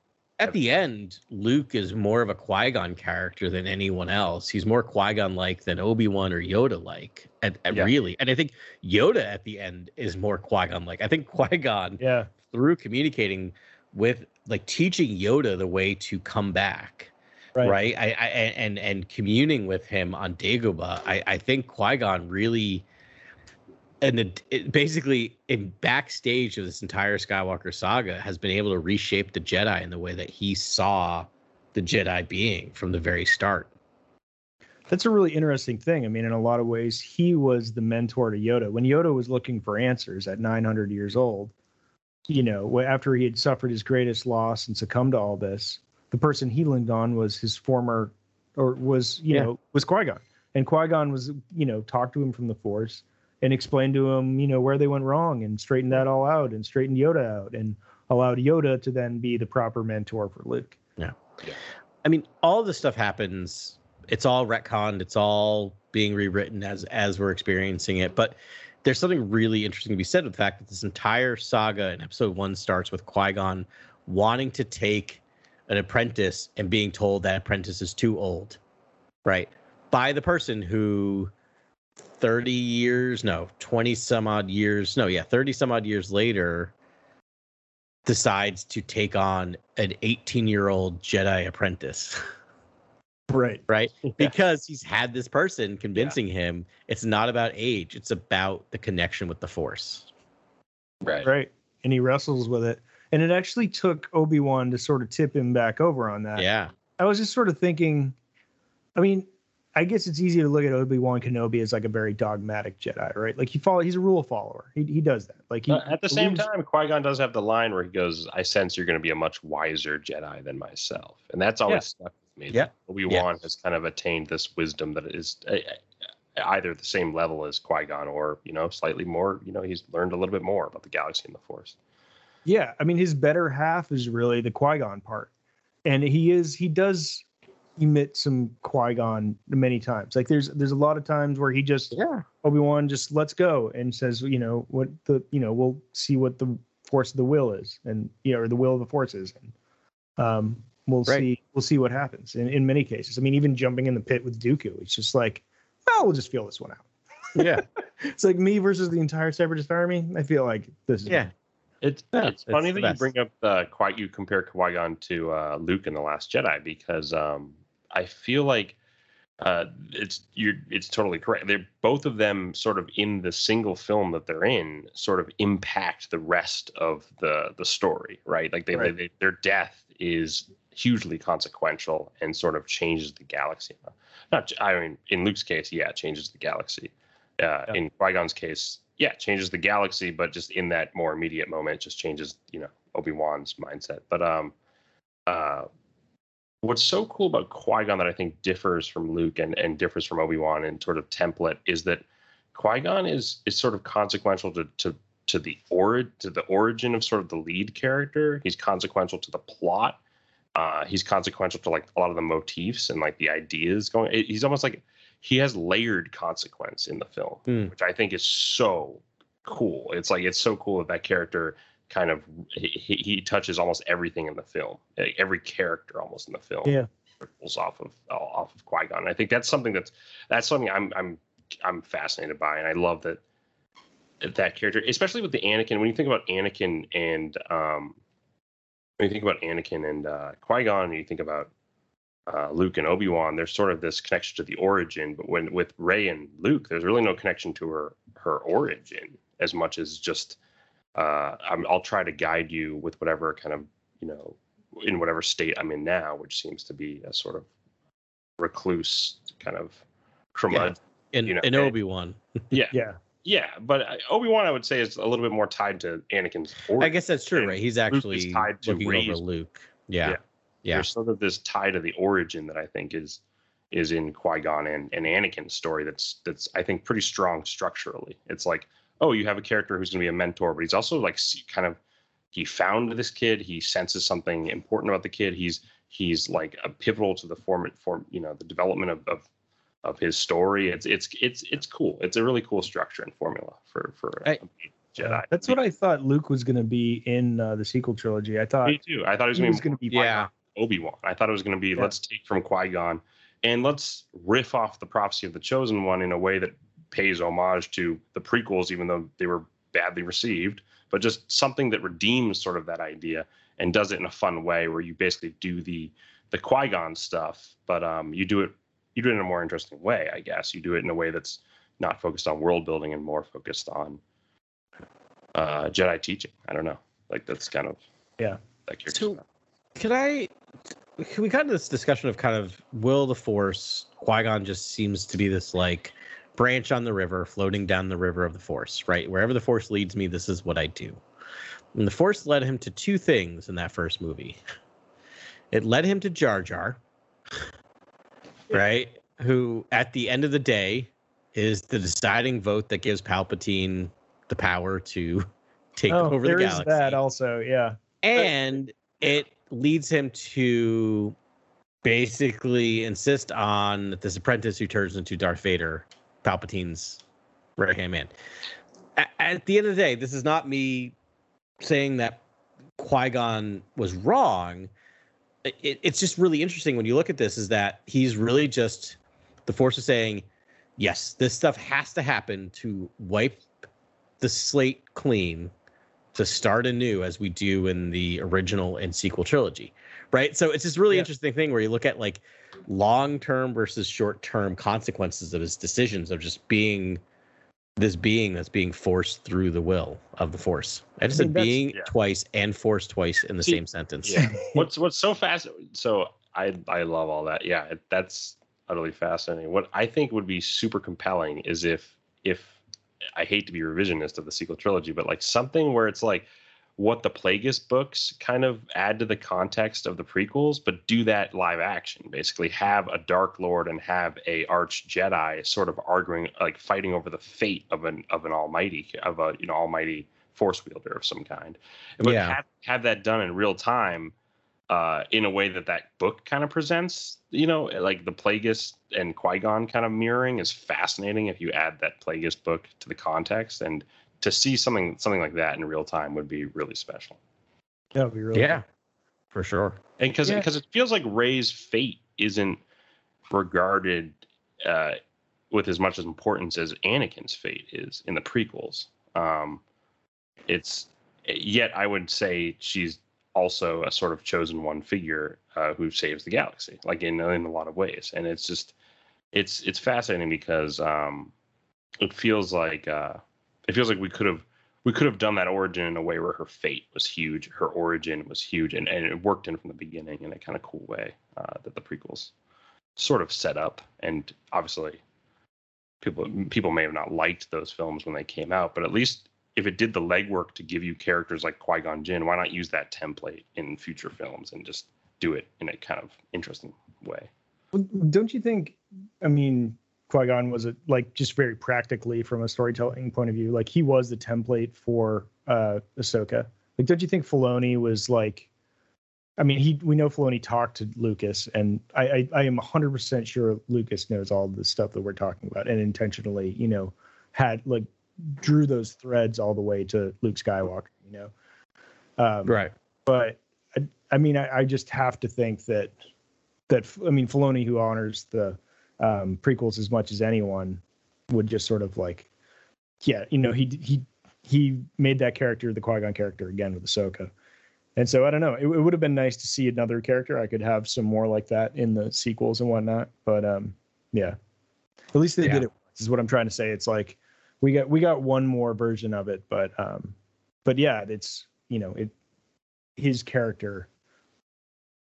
at the end, Luke is more of a Qui Gon character than anyone else. He's more Qui Gon like than Obi Wan or Yoda like. Yeah. really, and I think Yoda at the end is more Qui Gon like. I think Qui Gon Yeah. through communicating with like teaching Yoda the way to come back. Right. Right. I, I and and communing with him on Dagobah, I, I think Qui Gon really and the, it, basically in backstage of this entire Skywalker saga has been able to reshape the Jedi in the way that he saw the Jedi being from the very start. That's a really interesting thing. I mean, in a lot of ways, he was the mentor to Yoda. When Yoda was looking for answers at 900 years old, you know, after he had suffered his greatest loss and succumbed to all this, the person he leaned on was his former, or was, you Yeah. know, was Qui Gon. And Qui Gon was, you know, talked to him from the Force and explained to him, you know, where they went wrong and straightened that all out and straightened Yoda out and allowed Yoda to then be the proper mentor for Luke. Yeah. I mean, all this stuff happens. It's all retconned. It's all being rewritten as as we're experiencing it. But there's something really interesting to be said with the fact that this entire saga in episode one starts with Qui Gon wanting to take an apprentice and being told that apprentice is too old, right? By the person who 30 years, no, 20 some odd years, no, yeah, 30 some odd years later decides to take on an 18 year old Jedi apprentice, Right. right? Because he's had this person convincing him it's not about age, it's about the connection with the Force. Right. Right. And he wrestles with it. And it actually took Obi Wan to sort of tip him back over on that. Yeah. I was just sort of thinking, I mean, I guess it's easy to look at Obi Wan Kenobi as like a very dogmatic Jedi, right? Like he follow, he's a rule follower. He he does that. Like he Uh, at the same believes- time, Qui Gon does have the line where he goes, "I sense you're going to be a much wiser Jedi than myself," and that's always stuck with me. Yeah. Obi Wan has kind of attained this wisdom that is uh, uh, either the same level as Qui Gon, or you know, slightly more. You know, he's learned a little bit more about the galaxy and the Force. Yeah, I mean, his better half is really the Qui Gon part, and he is he does emit some Qui Gon many times. Like there's there's a lot of times where he just Yeah. Obi Wan just lets go and says, you know, what the you know we'll see what the force of the will is, and you know, or the will of the force is, and um, we'll Right. see we'll see what happens. In in many cases, I mean, even jumping in the pit with Dooku, it's just like, well, we'll just feel this one out. Yeah. It's like me versus the entire Separatist army. I feel like this is Yeah. It's Yeah, it's it's funny the that you bring up uh, Qui you compare Qui Gon to uh, Luke in the Last Jedi because um, I feel like uh, it's you're it's totally correct. They're both of them sort of in the single film that they're in sort of impact the rest of the the story, right? Like they, Right. they their death is hugely consequential and sort of changes the galaxy. Not I mean in Luke's case, yeah, it changes the galaxy. Uh, Yeah. In Qui Gon's case, yeah, it changes the galaxy, but just in that more immediate moment, just changes, you know, Obi Wan's mindset. But um, uh, what's so cool about Qui Gon that I think differs from Luke and and differs from Obi Wan in sort of template is that Qui Gon is is sort of consequential to to to the ori- to the origin of sort of the lead character. He's consequential to the plot. Uh, he's consequential to like a lot of the motifs and like the ideas going. it- He's almost like he has layered consequence in the film, Hmm. which I think is so cool. It's like it's so cool that that character kind of he, he he touches almost everything in the film, like, every character almost in the film. Yeah. ripples off of off of Qui Gon. I think that's something that's that's something I'm I'm I'm fascinated by, and I love that that character, especially with the Anakin. When you think about Anakin and um, when you think about Anakin and uh, Qui Gon, and you think about uh, Luke and Obi Wan, there's sort of this connection to the origin. But when with Rey and Luke, there's really no connection to her her origin as much as just uh, I'm, I'll try to guide you with whatever kind of you know in whatever state I'm in now, which seems to be a sort of recluse kind of crumud. In, You know, in and- Obi Wan. Yeah. yeah. yeah, but Obi Wan I would say is a little bit more tied to Anakin's. Origin. I guess that's true, And right? He's actually tied to looking Rey's- over Luke. Yeah. Yeah. Yeah. There's sort of this tie to the origin that I think is is in Qui Gon and, and Anakin's story. That's that's I think pretty strong structurally. It's like, oh, you have a character who's going to be a mentor, but he's also like kind of he found this kid. He senses something important about the kid. He's he's like a pivotal to the form form you know the development of, of of his story. It's it's it's it's cool. It's a really cool structure and formula for for I- a Jedi. That's what I thought Luke was going to be in uh, the sequel trilogy. I thought Me too. I thought it was he going was to be going to be Yeah. Obi Wan. I thought it was going to be Yeah. let's take from Qui Gon and let's riff off the prophecy of the Chosen One in a way that pays homage to the prequels, even though they were badly received, but just something that redeems sort of that idea and does it in a fun way where you basically do the the Qui Gon stuff, but um, you do it you do it in a more interesting way, I guess. You do it in a way that's not focused on world building and more focused on uh, Jedi teaching. I don't know, like that's kind of Yeah. That character's So, could I? We got into this discussion of kind of will the Force. Qui Gon just seems to be this like branch on the river, floating down the river of the Force. Right, wherever the Force leads me, this is what I do. And the Force led him to two things in that first movie. It led him to Jar Jar, right? Who, at the end of the day, is the deciding vote that gives Palpatine the power to take oh, over there the is galaxy that also. Yeah. and it leads him to basically insist on this apprentice who turns into Darth Vader, Palpatine's right hand man. At the end of the day, this is not me saying that Qui Gon was wrong. it, it's just really interesting when you look at this is that he's really just the force is saying yes this stuff has to happen to wipe the slate clean to start anew as we do in the original and sequel trilogy right so it's this really Yeah. interesting thing where you look at like long term versus short term consequences of his decisions of just being this being that's being forced through the will of the force i just I said being yeah. twice and force twice in the See, same sentence Yeah. what's what's so fast? So I I love all that. Yeah, it, that's utterly fascinating. What I think would be super compelling is if if I hate to be revisionist of the sequel trilogy, but like something where it's like what the Plagueis books kind of add to the context of the prequels, but do that live action. Basically, have a Dark Lord and have a Arch Jedi sort of arguing, like fighting over the fate of an of an Almighty of a you know Almighty Force wielder of some kind. But Yeah. have have that done in real time uh, in a way that that book kind of presents, you know, like the Plagueis and Qui Gon kind of mirroring is fascinating. If you add that Plagueis book to the context, and to see something something like that in real time would be really special. That would be really yeah for sure And because Yeah. because it feels like Rey's fate isn't regarded uh, with as much importance as Anakin's fate is in the prequels. Um, it's yet I would say she's also a sort of chosen one figure uh, who saves the galaxy, like in in a lot of ways. And it's just it's it's fascinating because um, it feels like uh, it feels like we could have we could have done that origin in a way where her fate was huge, her origin was huge, and, and it worked in from the beginning in a kind of cool way uh, that the prequels sort of set up. And obviously, people people may have not liked those films when they came out, but at least if it did the legwork to give you characters like Qui Gon Jinn, why not use that template in future films and just do it in a kind of interesting way? Don't you think? I mean, Qui Gon was a, like just very practically from a storytelling point of view, like he was the template for uh Ahsoka. Like, don't you think Filoni was like? I mean, he we know Filoni talked to Lucas, and I I, I am 100 percent sure Lucas knows all the stuff that we're talking about, and intentionally, you know, had like drew those threads all the way to Luke Skywalker. You know, um, right but I, I mean, I, I just have to think that that I mean, Filoni, who honors the um, prequels as much as anyone, would just sort of like, yeah, you know, he he he made that character the Qui Gon character again with Ahsoka, and so I don't know. It, it would have been nice to see another character. I could have some more like that in the sequels and whatnot. But um, yeah, at least they Yeah. did it. once, Is what I'm trying to say. It's like we got we got one more version of it, but um, but yeah, it's you know it his character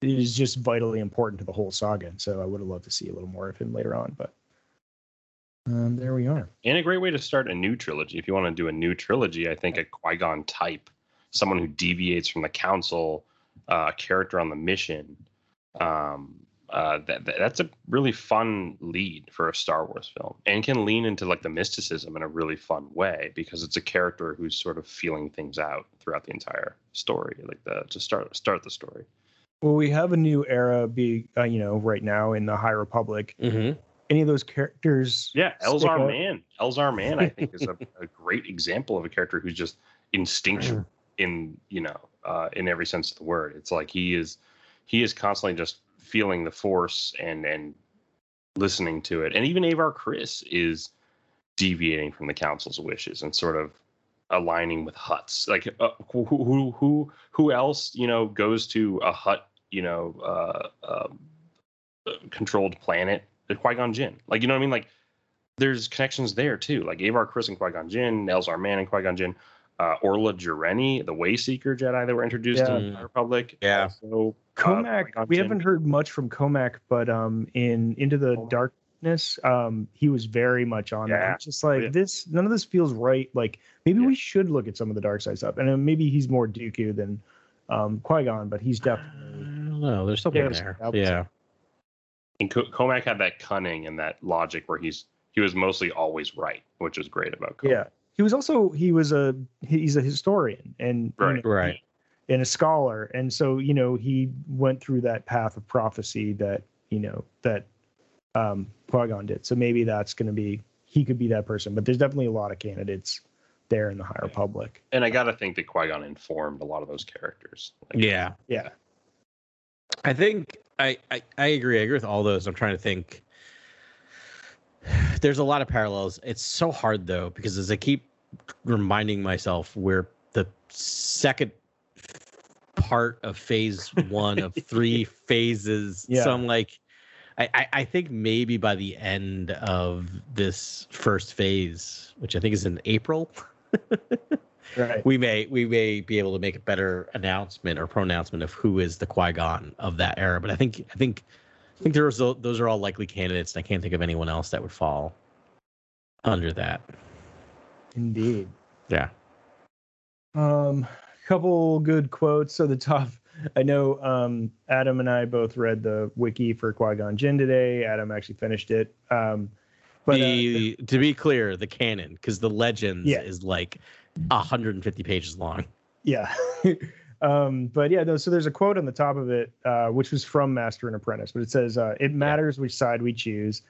is just vitally important to the whole saga. And so I would have loved to see a little more of him later on, but um, there we are. And a great way to start a new trilogy. If you want to do a new trilogy, I think a Qui Gon type, someone who deviates from the council, uh, a character on the mission. Um, uh, that that's a really fun lead for a Star Wars film, and can lean into like the mysticism in a really fun way because it's a character who's sort of feeling things out throughout the entire story, like the to start start the story. Well, we have a new era, be uh, you know, right now in the High Republic. mm-hmm. Any of those characters? Yeah, Elzar out? Man. Elzar Mann, I think, is a, a great example of a character who's just instinctual in you know uh, in every sense of the word. It's like he is he is constantly just feeling the force and and listening to it. And even Avar Kriss is deviating from the council's wishes and sort of aligning with Hutts. Like uh, who who who who else you know goes to a Hutt you know uh, um, uh, controlled planet? The Qui Gon Jinn. Like you know what I mean? Like there's connections there too. Like Avar Kriss and Qui Gon Jinn, Elzar Mann and Qui Gon Jinn, uh, Orla Jareni, the Wayseeker Jedi that were introduced Yeah. in the Republic. Yeah. So uh, Cohmac. Qui-Gon we Jinn. haven't heard much from Cohmac, but um, in Into the Cohmac. Darkness, um, he was very much on Yeah. that. It's just like Yeah. this. None of this feels right. Like maybe Yeah. we should look at some of the dark side stuff, and uh, maybe he's more Dooku than um, Qui Gon, but he's definitely. Don't know. There's something Yeah, there. Yeah. And Co- Cohmac had that cunning and that logic where he's he was mostly always right, which was great about Cohmac. Yeah, he was also he was a he's a historian and you Right. know, Right. and a scholar, and so you know he went through that path of prophecy that you know that um, Qui Gon did. So maybe that's going to be he could be that person, but there's definitely a lot of candidates there in the High public. And I got to think that Qui Gon informed a lot of those characters. Like, Yeah. Yeah, I think I, I I agree. I agree with all those. I'm trying to think. There's a lot of parallels. It's so hard though because as I keep reminding myself, we're the second part of phase one of three phases. Yeah. So I'm like, I, I I think maybe by the end of this first phase, which I think is in April, Right. we may we may be able to make a better announcement or pronouncement of who is the Qui Gon of that era. But I think I think I think there's those are all likely candidates, and I can't think of anyone else that would fall under that. Indeed. Yeah. Um, couple good quotes. So the top, I know um, Adam and I both read the wiki for Qui Gon Jinn today. Adam actually finished it. Um, but uh, to be clear, the canon, because the legend Yeah. is like 150 pages long. yeah. um, but yeah, no, so there's a quote on the top of it, uh, which was from Master and Apprentice, but it says, uh, "It matters which side we choose."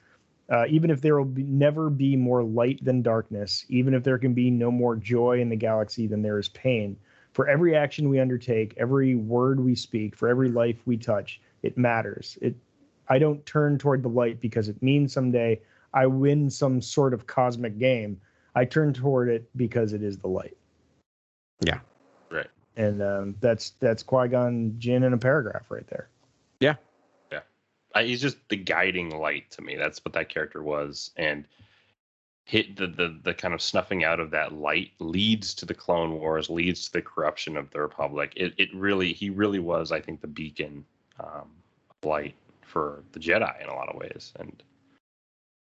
Uh, even if there will be, never be more light than darkness, even if there can be no more joy in the galaxy than there is pain, for every action we undertake, every word we speak, for every life we touch, it matters. It, I don't turn toward the light because it means someday I win some sort of cosmic game. I turn toward it because it is the light. Yeah. Right. And um, that's that's Qui Gon Jinn in a paragraph right there. Yeah. Yeah. I, he's just the guiding light to me. That's what that character was, and hit the, the the kind of snuffing out of that light leads to the Clone Wars, leads to the corruption of the Republic. It it really he really was, I think, the beacon um, of light for the Jedi in a lot of ways, and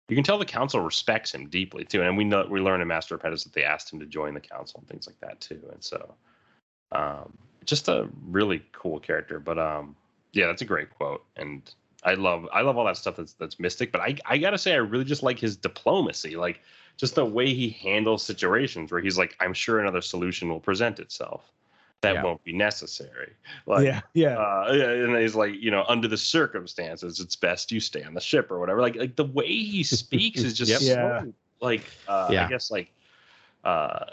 you can tell the Council respects him deeply too. And we know we learn in Master Apprentice that they asked him to join the Council and things like that too. And so, um, just a really cool character. But um, yeah, that's a great quote, and I love I love all that stuff that's that's mystic. But I I gotta say I really just like his diplomacy, like just the way he handles situations where he's like, I'm sure another solution will present itself that Yeah. won't be necessary. Like, yeah, yeah, uh, and he's like, you know, under the circumstances, it's best you stay on the ship or whatever. Like, like the way he speaks is just Yep. so, Yeah. like, uh, Yeah. I guess like, uh,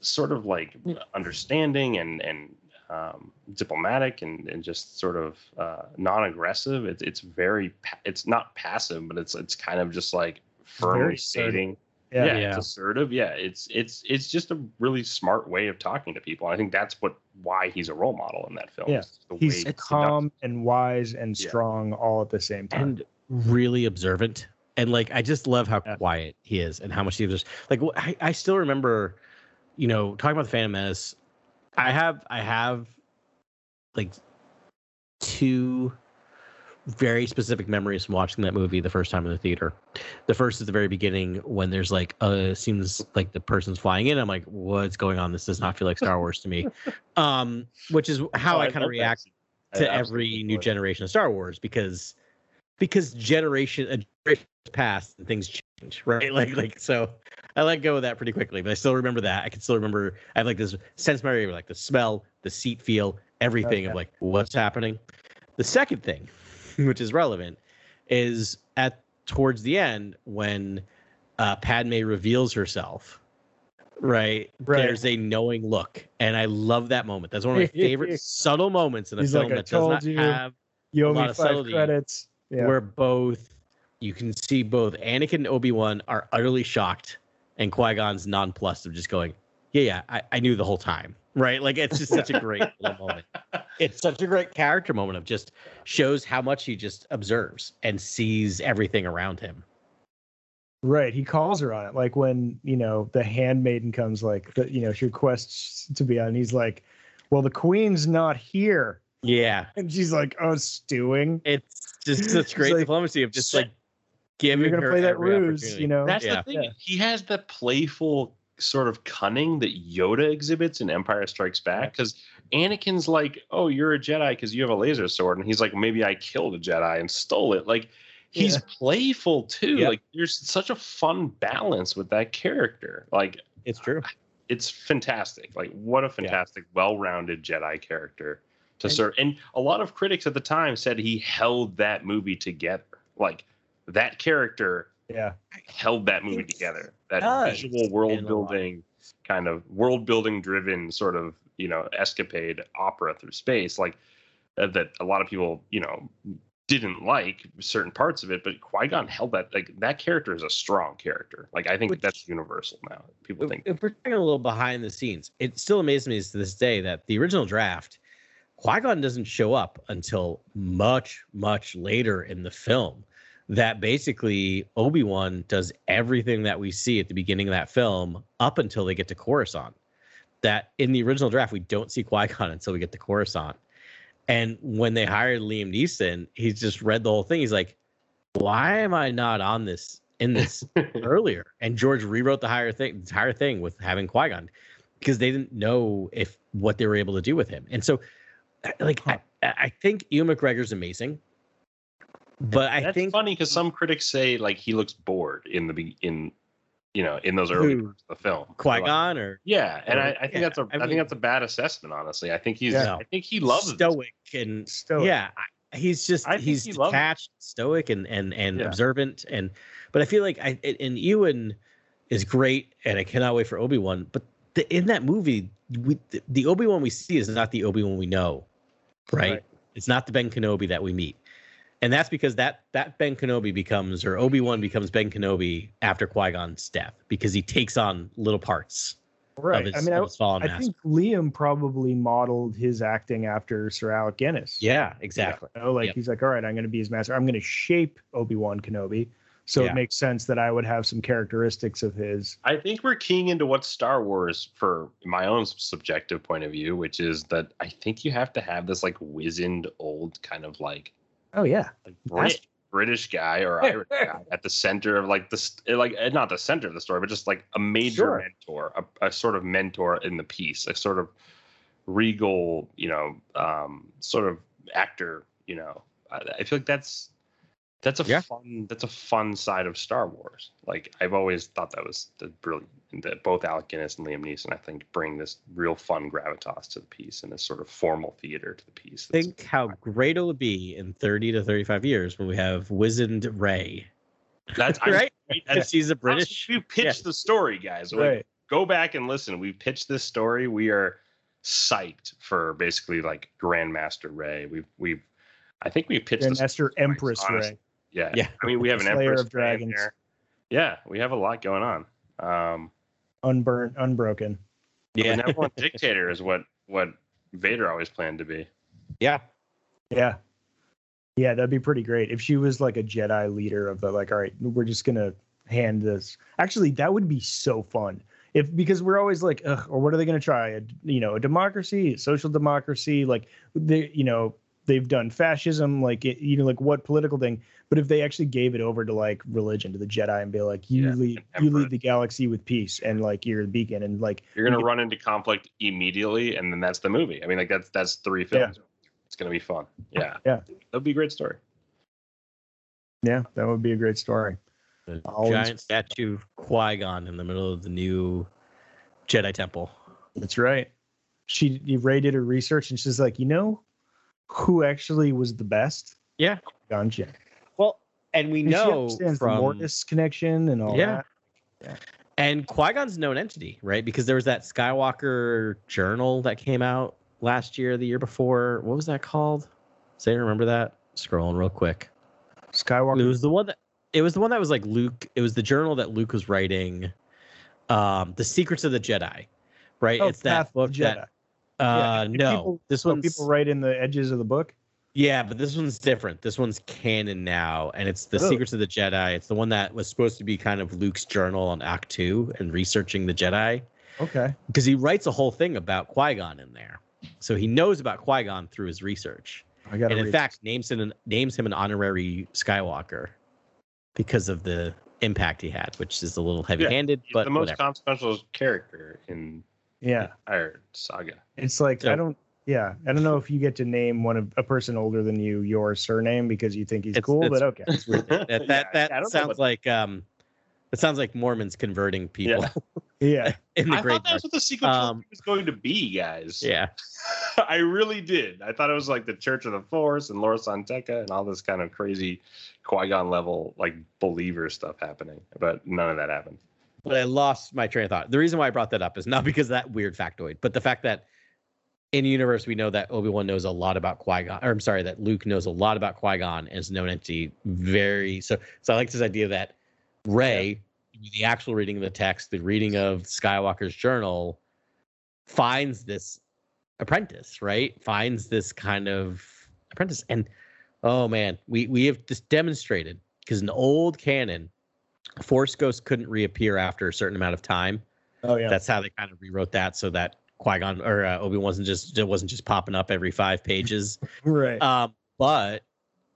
sort of like understanding and and um, diplomatic and and just sort of uh, non-aggressive. It's it's very pa- it's not passive, but it's it's kind of just like firmly Very assertive. stating. Yeah. Yeah, Yeah. it's assertive. Yeah, it's it's it's just a really smart way of talking to people. I think that's what why he's a role model in that film. Yeah. is the way He's he conducts calm and wise and Yeah. strong all at the same time. and really observant and like i just love how Yeah. quiet he is and how much he observes like I, I still remember you know talking about the phantom menace i have i have like two very specific memories from watching that movie the first time in the theater the first is the very beginning when there's like uh seems like the person's flying in i'm like what's going on this does not feel like star wars to me um which is how Oh, i I kind of that react. I to every new generation of Star Wars because because generation a generation passed and things change, right? Like like so I let go of that pretty quickly, but I still remember that. I can still remember I have like this sense memory like the smell, the seat feel, everything of like what's happening. The second thing, which is relevant, is at towards the end when uh, Padme reveals herself. Right. Right. There's a knowing look. And I love that moment. That's one of my favorite subtle moments in a He's film like, "I that does not you." have you owe a lot me of five subtlety credits. Yeah. where both you can see both Anakin and Obi Wan are utterly shocked, and Qui Gon's nonplussed of just going, "Yeah, yeah, I, I knew the whole time." Right? Like it's just such a great little moment. It's such a great character moment of just shows how much he just observes and sees everything around him. Right. He calls her on it. Like when, you know, the handmaiden comes, like, the, you know, she requests to be on. He's like, well, the queen's not here. Yeah, And she's like, oh, stewing. it's just such great like, diplomacy of just like giving You're going to her play that every ruse, you know? That's Yeah. the thing. Yeah. He has the playful sort of cunning that Yoda exhibits in Empire Strikes Back. Because Anakin's like, "Oh, you're a Jedi because you have a laser sword," and he's like, "Maybe I killed a Jedi and stole it." Like he's Yeah. playful too. Yeah. Like there's such a fun balance with that character. Like It's true. it's fantastic. Like what a fantastic, well-rounded Jedi character to serve. And a lot of critics at the time said he held that movie together. Like that character Yeah. held that movie It together. That does, visual world in a lot. building kind of world building driven sort of, you know, escapade opera through space. Like uh, that a lot of people, you know, didn't like certain parts of it, but Qui Gon held that like that character is a strong character. Like I think Which- that's universal now. People if, think if we're talking a little behind the scenes, it still amazes me to this day that the original draft, Qui Gon doesn't show up until much, much later in the film. That basically Obi Wan does everything that we see at the beginning of that film up until they get to Coruscant. That in the original draft, we don't see Qui Gon until we get to Coruscant. And when they hired Liam Neeson, he's just read the whole thing. He's like, "Why am I not on this in this earlier?" And George rewrote the entire thing, entire thing with having Qui Gon because they didn't know if what they were able to do with him. And so, like, I, I think Ewan McGregor's amazing, but I that's think funny because some critics say like he looks bored in the be- in you know in those early Who? parts of the film. Qui Like, Gon or yeah, and I, I think Yeah, that's a I I, mean- think that's a bad assessment. Honestly, I think he's Yeah. I think he loves this. stoic and Stoic. yeah I- he's just I he's he detached stoic and and and Yeah. observant and but i feel like i and ewan is great and i cannot wait for obi-wan but the, in that movie we, the, the obi-wan we see is not the obi-wan we know right? Right. it's not the ben kenobi that we meet and that's because that that ben kenobi becomes or obi-wan becomes ben kenobi after qui-gon's death because he takes on little parts Right. his, I mean, I, his I think Liam probably modeled his acting after Sir Alec Guinness. yeah exactly You know, like Yep. he's like, all right, I'm going to be his master. I'm going to shape Obi Wan Kenobi. So Yeah. it makes sense that I would have some characteristics of his. I think we're keying into what Star Wars, for my own subjective point of view, which is that I think you have to have this like wizened old kind of like Oh yeah, like Brit, British guy or Irish guy at the center of like this, like eh, not the center of the story, but just like a major Sure. mentor, a, a sort of mentor in the piece, a sort of regal, you know, um, sort of actor. You know, I, I feel like that's that's a Yeah. fun that's a fun side of Star Wars. Like I've always thought that was the brilliant that both Alec Guinness and Liam Neeson, I think, bring this real fun gravitas to the piece and this sort of formal theater to the piece. think how great it'll be in 30 to 35 years when we have wizened Rey. That's I'm- right? that's- Because she's a that's- British. We pitched the story, guys. Like, right. Go back and listen. We pitched this story. We are psyched for basically like Grandmaster Rey. We've we've I think we pitched this. Grandmaster twice, Empress honestly. Rey. Yeah. Yeah. I mean, we have an Slayer Empress of Rey Dragons. there. Yeah, we have a lot going on. Um, unburnt, unbroken. yeah. Benevolent dictator is what what Vader always planned to be. Yeah. Yeah. Yeah, that'd be pretty great if she was like a Jedi leader of the like, all right, we're just gonna hand this. Actually, that would be so fun. If because we're always like, Ugh, or what are they gonna try? A, you know, a democracy, a social democracy, like they, you know, they've done fascism, like it, you know, like what political thing. But if they actually gave it over to like religion, to the Jedi, and be like, you Yeah, lead, you lead the galaxy with peace, and like you're the beacon, and like You're gonna you run into conflict immediately, and then that's the movie. I mean, like that's that's three films. Yeah. It's gonna be fun. Yeah. Yeah. That'd be a great story. yeah, that would be a great story. The Always- giant statue of Qui Gon in the middle of the new Jedi Temple. That's right. She Rey did her research and she's like, you know, who actually was the best? Yeah. Gon Jinn. Well, and we And know from the Mortis connection and all Yeah. that. and Qui Gon's a known entity, right? Because there was that Skywalker journal that came out last year, the year before. What was that called? Does anyone remember that? Scrolling real quick. Skywalker. It was the one that it was the one that was like Luke. It was the journal that Luke was writing, um, the Secrets of the Jedi, right? Oh, it's that Path of book Jedi. that. Jedi. Uh, If no, people- this one people write in the edges of the book. yeah, but this one's different. This one's canon now, and it's the Oh. Secrets of the Jedi. It's the one that was supposed to be kind of Luke's journal on Act Two and researching the Jedi Okay. because he writes a whole thing about Qui Gon in there, so he knows about Qui Gon through his research, I got and in fact names him an, names him an honorary Skywalker because of the impact he had, which is a little heavy-handed, He's but the most whatever. consequential character in yeah, the entire saga. it's like I don't. Yeah, I don't know if you get to name one of a person older than you your surname because you think he's It's- cool, it's- but okay. It's weird. That that, Yeah, that I sounds about- like um, it sounds like Mormons converting people Yeah. Yeah, in the I Great thought that's Dark. what the sequel Um, trilogy was going to be, guys. Yeah. I really did. I thought it was like the Church of the Force and Lor San Tekka and all this kind of crazy Qui Gon level like believer stuff happening, but none of that happened. But I lost my train of thought. The reason why I brought that up is not because of that weird factoid, but the fact that in the universe, we know that Obi Wan knows a lot about Qui Gon. Or I'm sorry, that Luke knows a lot about Qui Gon and is known entity. Very so. So I like this idea that Rey, the actual reading of the text, the reading of Skywalker's journal, finds this apprentice, right? Finds this kind of apprentice, and oh man, we we have just demonstrated because an old canon, Force Ghosts couldn't reappear after a certain amount of time. Oh yeah. That's how they kind of rewrote that so that Qui Gon or uh, Obi wasn't just it wasn't just popping up every five pages. right. um, but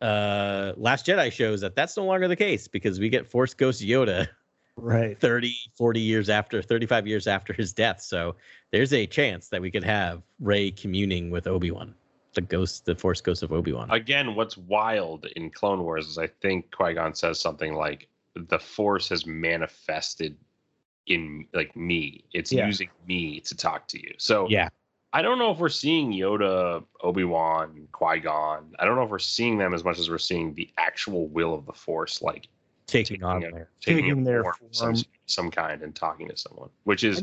uh, Last Jedi shows that that's no longer the case because we get Force Ghost Yoda right. 30, 40 years after, 35 years after his death. So there's a chance that we could have Rey communing with Obi Wan, the ghost, the Force ghost of Obi Wan. Again, what's wild in Clone Wars is I think Qui Gon says something like, "The Force has manifested in like me. It's Yeah. using me to talk to you." So yeah, I don't know if we're seeing Yoda, Obi Wan, Qui Gon. I don't know if we're seeing them as much as we're seeing the actual will of the Force, like taking on a- there. taking, Taking their form, of some some kind and talking to someone, which is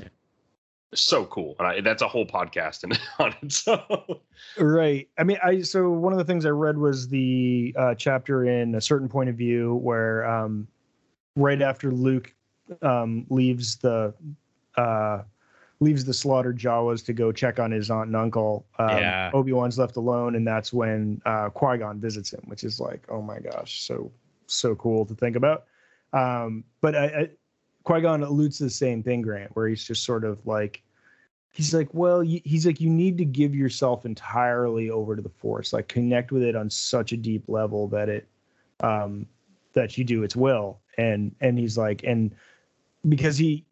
so cool. And I, that's a whole podcast in, on it. So Right. I mean, I so one of the things I read was the uh, chapter in a certain point of view where um, right after Luke um, leaves the uh, leaves the slaughtered Jawas to go check on his aunt and uncle, um, Yeah. Obi Wan's left alone, and that's when uh, Qui Gon visits him, which is like, oh my gosh, so so cool to think about. Um, but I, I, Qui Gon alludes to the same thing, Grant, where he's just sort of like, he's like, well, you, he's like, you need to give yourself entirely over to the Force, like connect with it on such a deep level that it, um, that you do its will, and and he's like, and because he,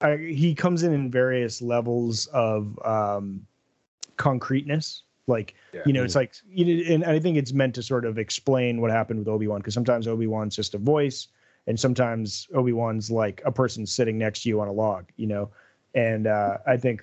I, he comes in in various levels of um, concreteness, like you know, it's like, you know, and I think it's meant to sort of explain what happened with Obi Wan, because sometimes Obi Wan's just a voice, and sometimes Obi Wan's like a person sitting next to you on a log, you know, and uh, I think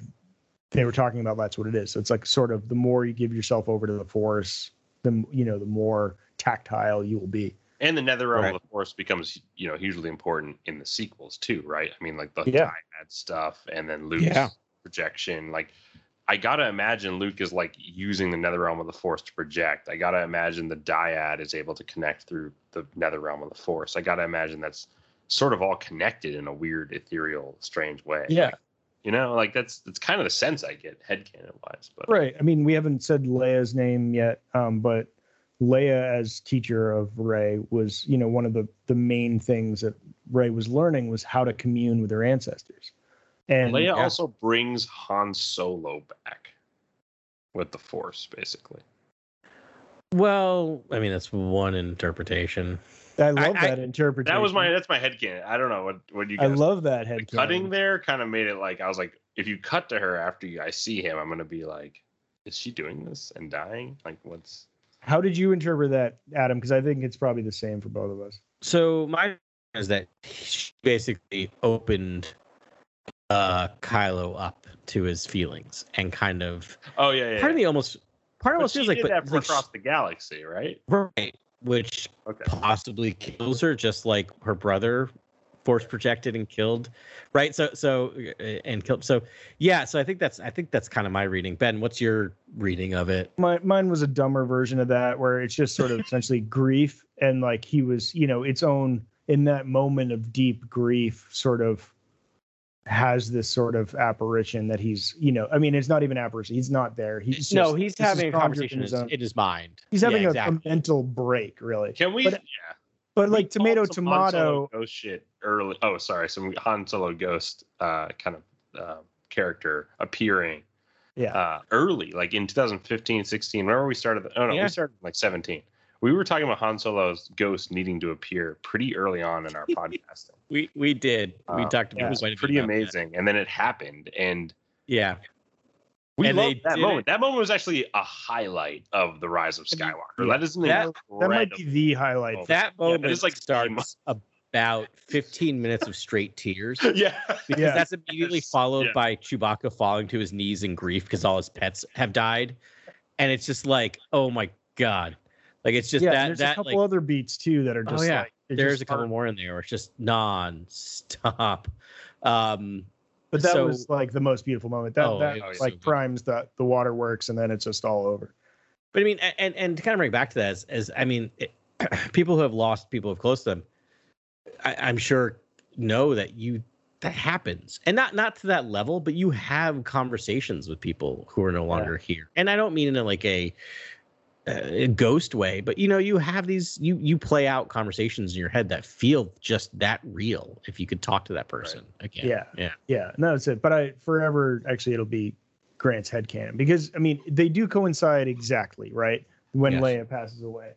they were talking about that's what it is. So it's like sort of the more you give yourself over to the Force, the you know, the more tactile you will be. And the Nether Realm Right. of the Force becomes you know hugely important in the sequels too, right? I mean, like the Yeah. Dyad stuff, and then Luke's Yeah. projection. Like, I gotta imagine Luke is like using the Nether Realm of the Force to project. I gotta imagine the Dyad is able to connect through the Nether Realm of the Force. I gotta imagine that's sort of all connected in a weird, ethereal, strange way. Yeah. Like, you know, like that's that's kind of the sense I get headcanon wise. But Right. I mean, we haven't said Leia's name yet, um, but Leia as teacher of Rey was, you know, one of the the main things that Rey was learning was how to commune with her ancestors. And Leia also brings Han Solo back with the Force, basically. Well, I mean, that's one interpretation. I love I- that interpretation. That was my that's my headcanon. I don't know what what you I love that the cutting there kind of made it like I was like, if you cut to her after you guys see him, I'm gonna be like, is she doing this and dying? Like, what's How did you interpret that, Adam? Because I think it's probably the same for both of us. So my is that she basically opened uh Kylo up to his feelings and kind of oh yeah, yeah. part of me almost part of almost feels like but that for like, across the galaxy, right? right which Okay. possibly kills her just like her brother force projected and killed right so so uh, and killed so yeah so i think that's i think that's kind of my reading ben what's your reading of it My mine was a dumber version of that, where it's just sort of essentially grief, and like he was, you know, its own in that moment of deep grief, sort of has this sort of apparition that he's, you know, I mean, it's not even apparition. He's not there. He's no he's having a conversation in in his his, own- in his mind He's Yeah, having a, exactly. a mental break, really. Can we? But- yeah. But like tomato, called some Han Solo tomato. ghost shit early. Oh, sorry, some Han Solo ghost uh, kind of uh, character appearing Yeah. uh, early, like in 2015, 16. Remember we started? The, oh no, Yeah. we started like 17. We were talking about Han Solo's ghost needing to appear pretty early on in our podcasting. we we did we Uh, talked yeah, about It was quite a bit pretty about that. amazing, and then it happened, and yeah we And loved that moment. it- That moment was actually a highlight of the rise of Skywalker. Yeah. That is an That- incredible. That might be the highlight. Oh, that Yeah, moment it is like starts about 15 minutes of straight tears yeah. because Yeah. that's immediately followed yeah. by Chewbacca falling to his knees in grief because all his pets have died, and it's just like, oh my god, like it's just yeah, that there's a couple like other beats too that are just Oh, just yeah. like there's just a couple aren't- more in there where it's just non-stop. Um, But that So- was like the most beautiful moment. That Oh, that it like so primes the the waterworks, and then it's just all over. But I mean, and and to kind of bring back to that, as, as I mean, it, people who have lost people who have close to them, I, I'm sure know that you that happens, and not not to that level, but you have conversations with people who are no longer here, and I don't mean in a, like a, a ghost way, but you know, you have these you you play out conversations in your head that feel just that real if you could talk to that person again. Yeah. yeah, Yeah, no, that's it. But I forever actually it'll be Grant's headcanon because I mean they do coincide exactly right when Yes. Leia passes away,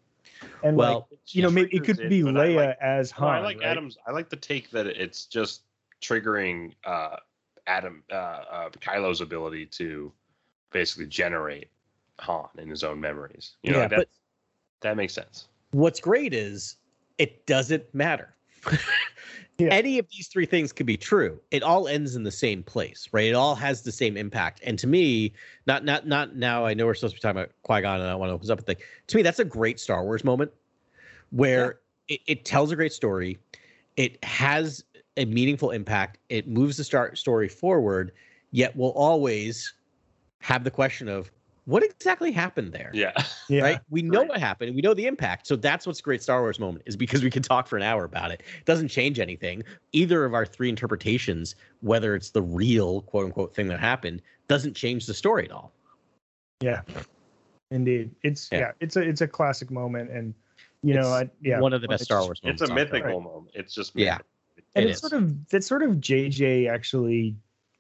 and Well, like you know maybe it could it, be but Leia like- as No, Han. I like right? Adam's. I like the take that it's just triggering uh, Adam uh, uh, Kylo's ability to basically generate Han in his own memories. You know, Yeah, that, but- that makes sense. what's great is it doesn't matter. Yeah. Any of these three things could be true. It all ends in the same place, right? It all has the same impact. And to me, not not not now. I know we're supposed to be talking about Qui Gon, and I want to open up a thing. To me, that's a great Star Wars moment where it, it tells a great story. It has a meaningful impact. It moves the start story forward. Yet we'll always have the question of what exactly happened there Yeah. yeah, right? We know Right. what happened. We know the impact. So that's what's great Star Wars moment is because we can talk for an hour about it. It doesn't change anything. Either of our three interpretations, whether it's the real quote unquote thing that happened, doesn't change the story at all. yeah, indeed. It's Yeah. yeah. it's a it's a classic moment, and you know, I, It's yeah, one of the best it's Star just- Wars It's a on film. mythical moment. It's just Yeah. and It it's is. sort of that's sort of JJ actually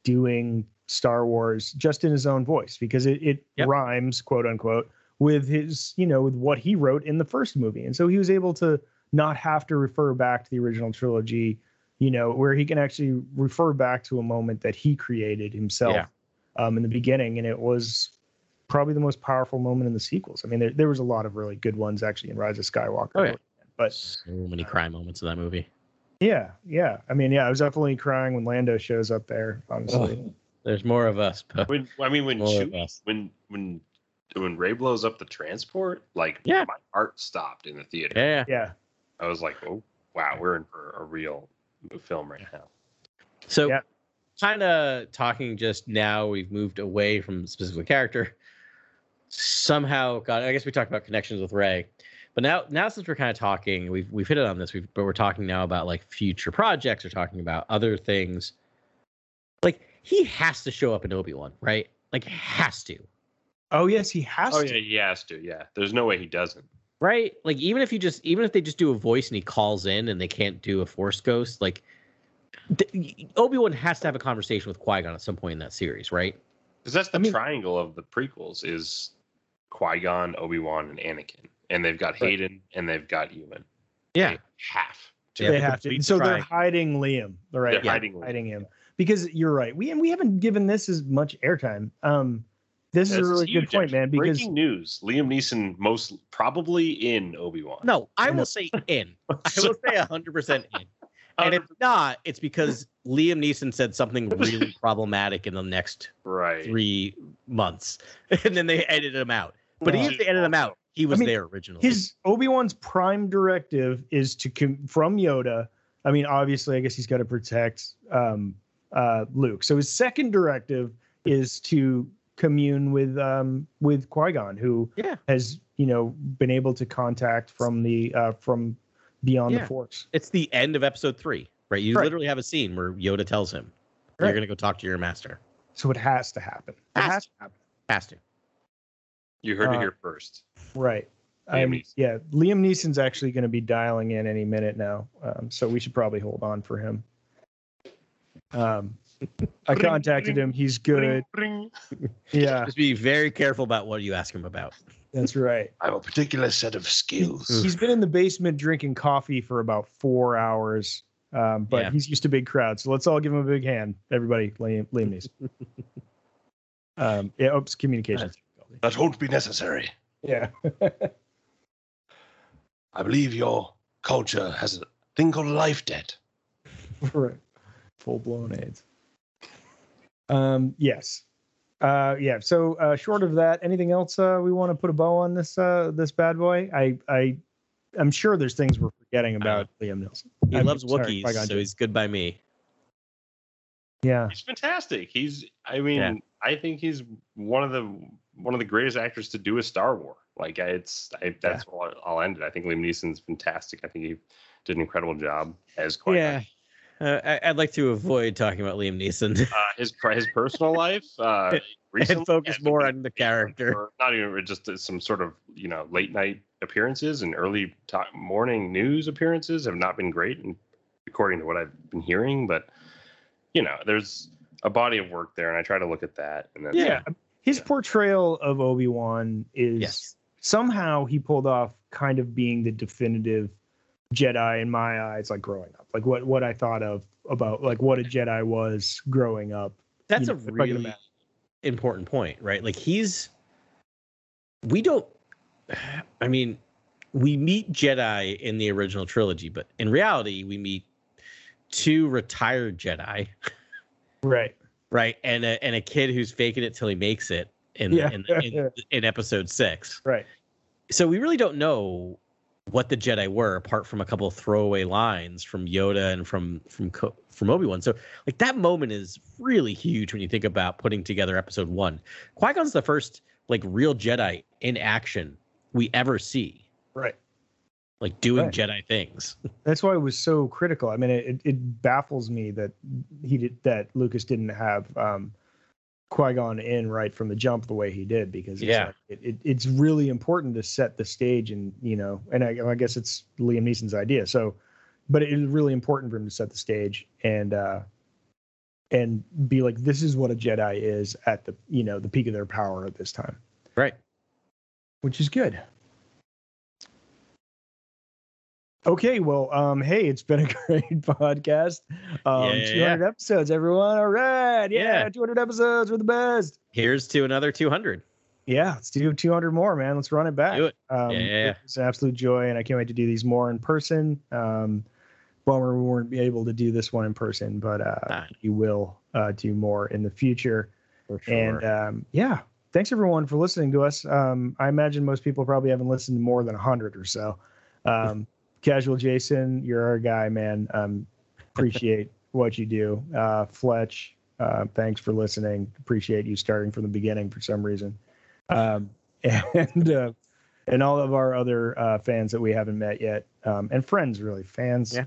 doing Star Wars just in his own voice because it, it Yep. rhymes quote unquote with his you know with what he wrote in the first movie and so he was able to not have to refer back to the original trilogy you know where he can actually refer back to a moment that he created himself Yeah. um, in the beginning and it was probably the most powerful moment in the sequels i mean there, there was a lot of really good ones actually in rise of skywalker Oh, yeah. but So many cry moments in that movie. yeah yeah i mean yeah i was definitely crying when lando shows up there honestly There's more of us, but When I mean when Chewie- us. when when when Rey blows up the transport, like Yeah. my heart stopped in the theater. Yeah. yeah I was like, oh wow, we're in for a real film right now. So, Yeah. kind of talking just now, we've moved away from specific character. Somehow, got. I guess we talked about connections with Rey, but now, now since we're kind of talking, we've we've hit it on this. We've, but we're talking now about like future projects. We're talking about other things. Like he has to show up in Obi Wan, right? Like has to, oh yes he has to. Oh to yeah, he has to. Yeah, there's no way he doesn't. right? Like even if you just, even if they just do a voice and he calls in and they can't do a Force ghost, like Obi Wan has to have a conversation with Qui Gon at some point in that series, right? Because that's the I mean- triangle of the prequels is Qui Gon, Obi Wan, and Anakin, and they've got Right. Hayden and they've got Ewan. Yeah. They have to. They have to complete so they're hiding liam right They're yeah, hiding hiding him because you're right we and we haven't given this as much airtime um this is This a really good point man because breaking news: Liam Neeson most probably in Obi Wan. No, I will say in. I will say hundred percent in. And if not, it's because Liam Neeson said something really problematic in the next right. three months, and then they edited him out. But Yeah. even if they edited him out, he was mean, there originally. his obi-wan's prime directive is to com- from yoda i mean obviously i guess he's got to protect um uh luke so his second directive is to commune with um with qui-gon who Yeah. has you know been able to contact from the uh from beyond Yeah. the force it's the end of episode three, right? You Right. literally have a scene where Yoda tells him, Right. "You're going to go talk to your master." so it has to happen it Has has to happen Has to. You heard Uh, it here first. right Liam Um, Neeson. yeah liam neeson's actually going to be dialing in any minute now um, so we should probably hold on for him um i contacted him he's good Ring, ring. yeah Just be very careful about what you ask him about. that's right I have a particular set of skills. he's been in the basement drinking coffee for about four hours um, but Yeah. he's used to big crowds so let's all give him a big hand everybody liam, liam neeson um yeah oops communications That won't be necessary. yeah I believe your culture has a thing called life debt. right. Full blown AIDS. Um, yes. Uh, yeah. So uh, short of that, anything else uh, we want to put a bow on this uh, this bad boy? I I I'm sure there's things we're forgetting about Liam Neeson. He I'm loves sorry, Wookiees, Qui-Gon so Jinn. he's good by me. Yeah. he's fantastic. He's I mean, Yeah. I think he's one of the one of the greatest actors to do a Star War. Like I- it's I, that's all I'll end it. I think Liam Neeson's fantastic. I think he did an incredible job as Qui-Gon. Yeah. Uh, I, I'd like to avoid talking about Liam Neeson Uh, his his personal life uh, recently and focus has been more on the character. Not even just some sort of you know late night appearances and early ti morning news appearances have not been great, and according to what I've been hearing. But you know, there's a body of work there, and I try to look at that. And then Yeah. His portrayal of Obi Wan is Yes. somehow he pulled off kind of being the definitive Jedi in my eyes, like growing up, like what what I thought of about like what a Jedi was growing up. That's you a know, if really important point, right? Like he's we don't I mean, we meet Jedi in the original trilogy, but in reality we meet two retired Jedi, Right. right? And a and a kid who's faking it till he makes it in Yeah. in, in, in episode 6. Right. So we really don't know what the Jedi were apart from a couple of throwaway lines from Yoda and from from from Obi-Wan. So like that moment is really huge when you think about putting together episode 1. Qui-Gon's the first like real Jedi in action we ever see, Right. like doing Right. Jedi things. That's why it was so critical. I mean, it, it- it baffles me that he did that Lucas didn't have um, Qui Gon in right from the jump the way he did because it's Yeah. like, it, it, it's really important to set the stage and you know, and I, I guess it's Liam Neeson's idea. So, but it is really important for him to set the stage and uh, and be like, this is what a Jedi is at the you know the peak of their power at this time, Right. which is good. Okay, well, um, hey, it's been a great podcast. Um, Yeah. 200 episodes, everyone. All right, yeah, Yeah. 200 episodes. We're the best. Here's to another 200. Yeah, let's do 200 more, man. Let's run it back. Do it. Um, Yeah, yeah, yeah. It's an absolute joy, and I can't wait to do these more in person. Um, bummer we weren't be able to do this one in person, but uh, Ah. we will uh, do more in the future. For sure. And um, yeah, thanks everyone for listening to us. Um, I imagine most people probably haven't listened to more than 100 or so. Um, Casual Jason, you're our guy, man. Um, appreciate what you do. Uh, Fletch, uh, thanks for listening. Appreciate you starting from the beginning for some reason. Um, and uh, and all of our other uh, fans that we haven't met yet, um, and friends, really fans. Yeah.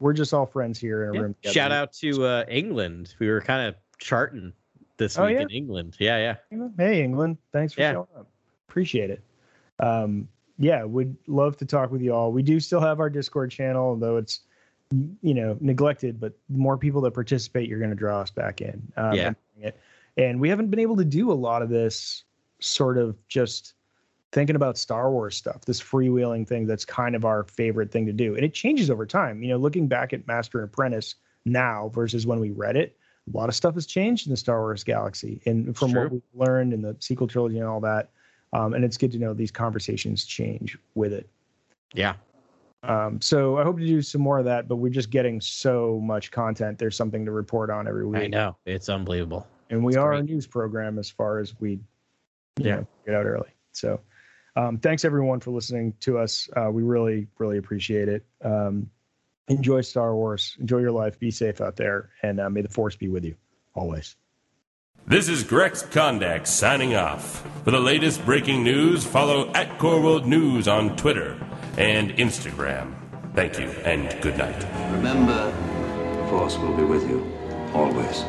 We're just all friends here in a Yeah. room. together. Shout out to uh, England. We were kind of charting this Oh, week yeah? in England. Yeah, yeah. Hey, England. Thanks for Yeah. showing up. Appreciate it. Um, yeah, would love to talk with you all. We do still have our Discord channel, though it's you know neglected. But the more people that participate, you're going to draw us back in. Um, Yeah. and. And we haven't been able to do a lot of this sort of just thinking about Star Wars stuff, this freewheeling thing that's kind of our favorite thing to do. And it changes over time. You know, looking back at Master and Apprentice now versus when we read it, a lot of stuff has changed in the Star Wars galaxy. And from True. what we've learned in the sequel trilogy and all that. Um, and it's good to know these conversations change with it. Yeah. Um, so I hope to do some more of that, but we're just getting so much content. There's something to report on every week. I know. It's unbelievable. And we It's are a news program as far as we Yeah. know, get out early. So um, thanks everyone for listening to us. Uh, we really, really appreciate it. Um, enjoy Star Wars. Enjoy your life. Be safe out there. And uh, may the force be with you always. This is Grex Kondak signing off. For the latest breaking news, follow at Core World News on Twitter and Instagram. Thank you and good night. Remember, the Force will be with you, always.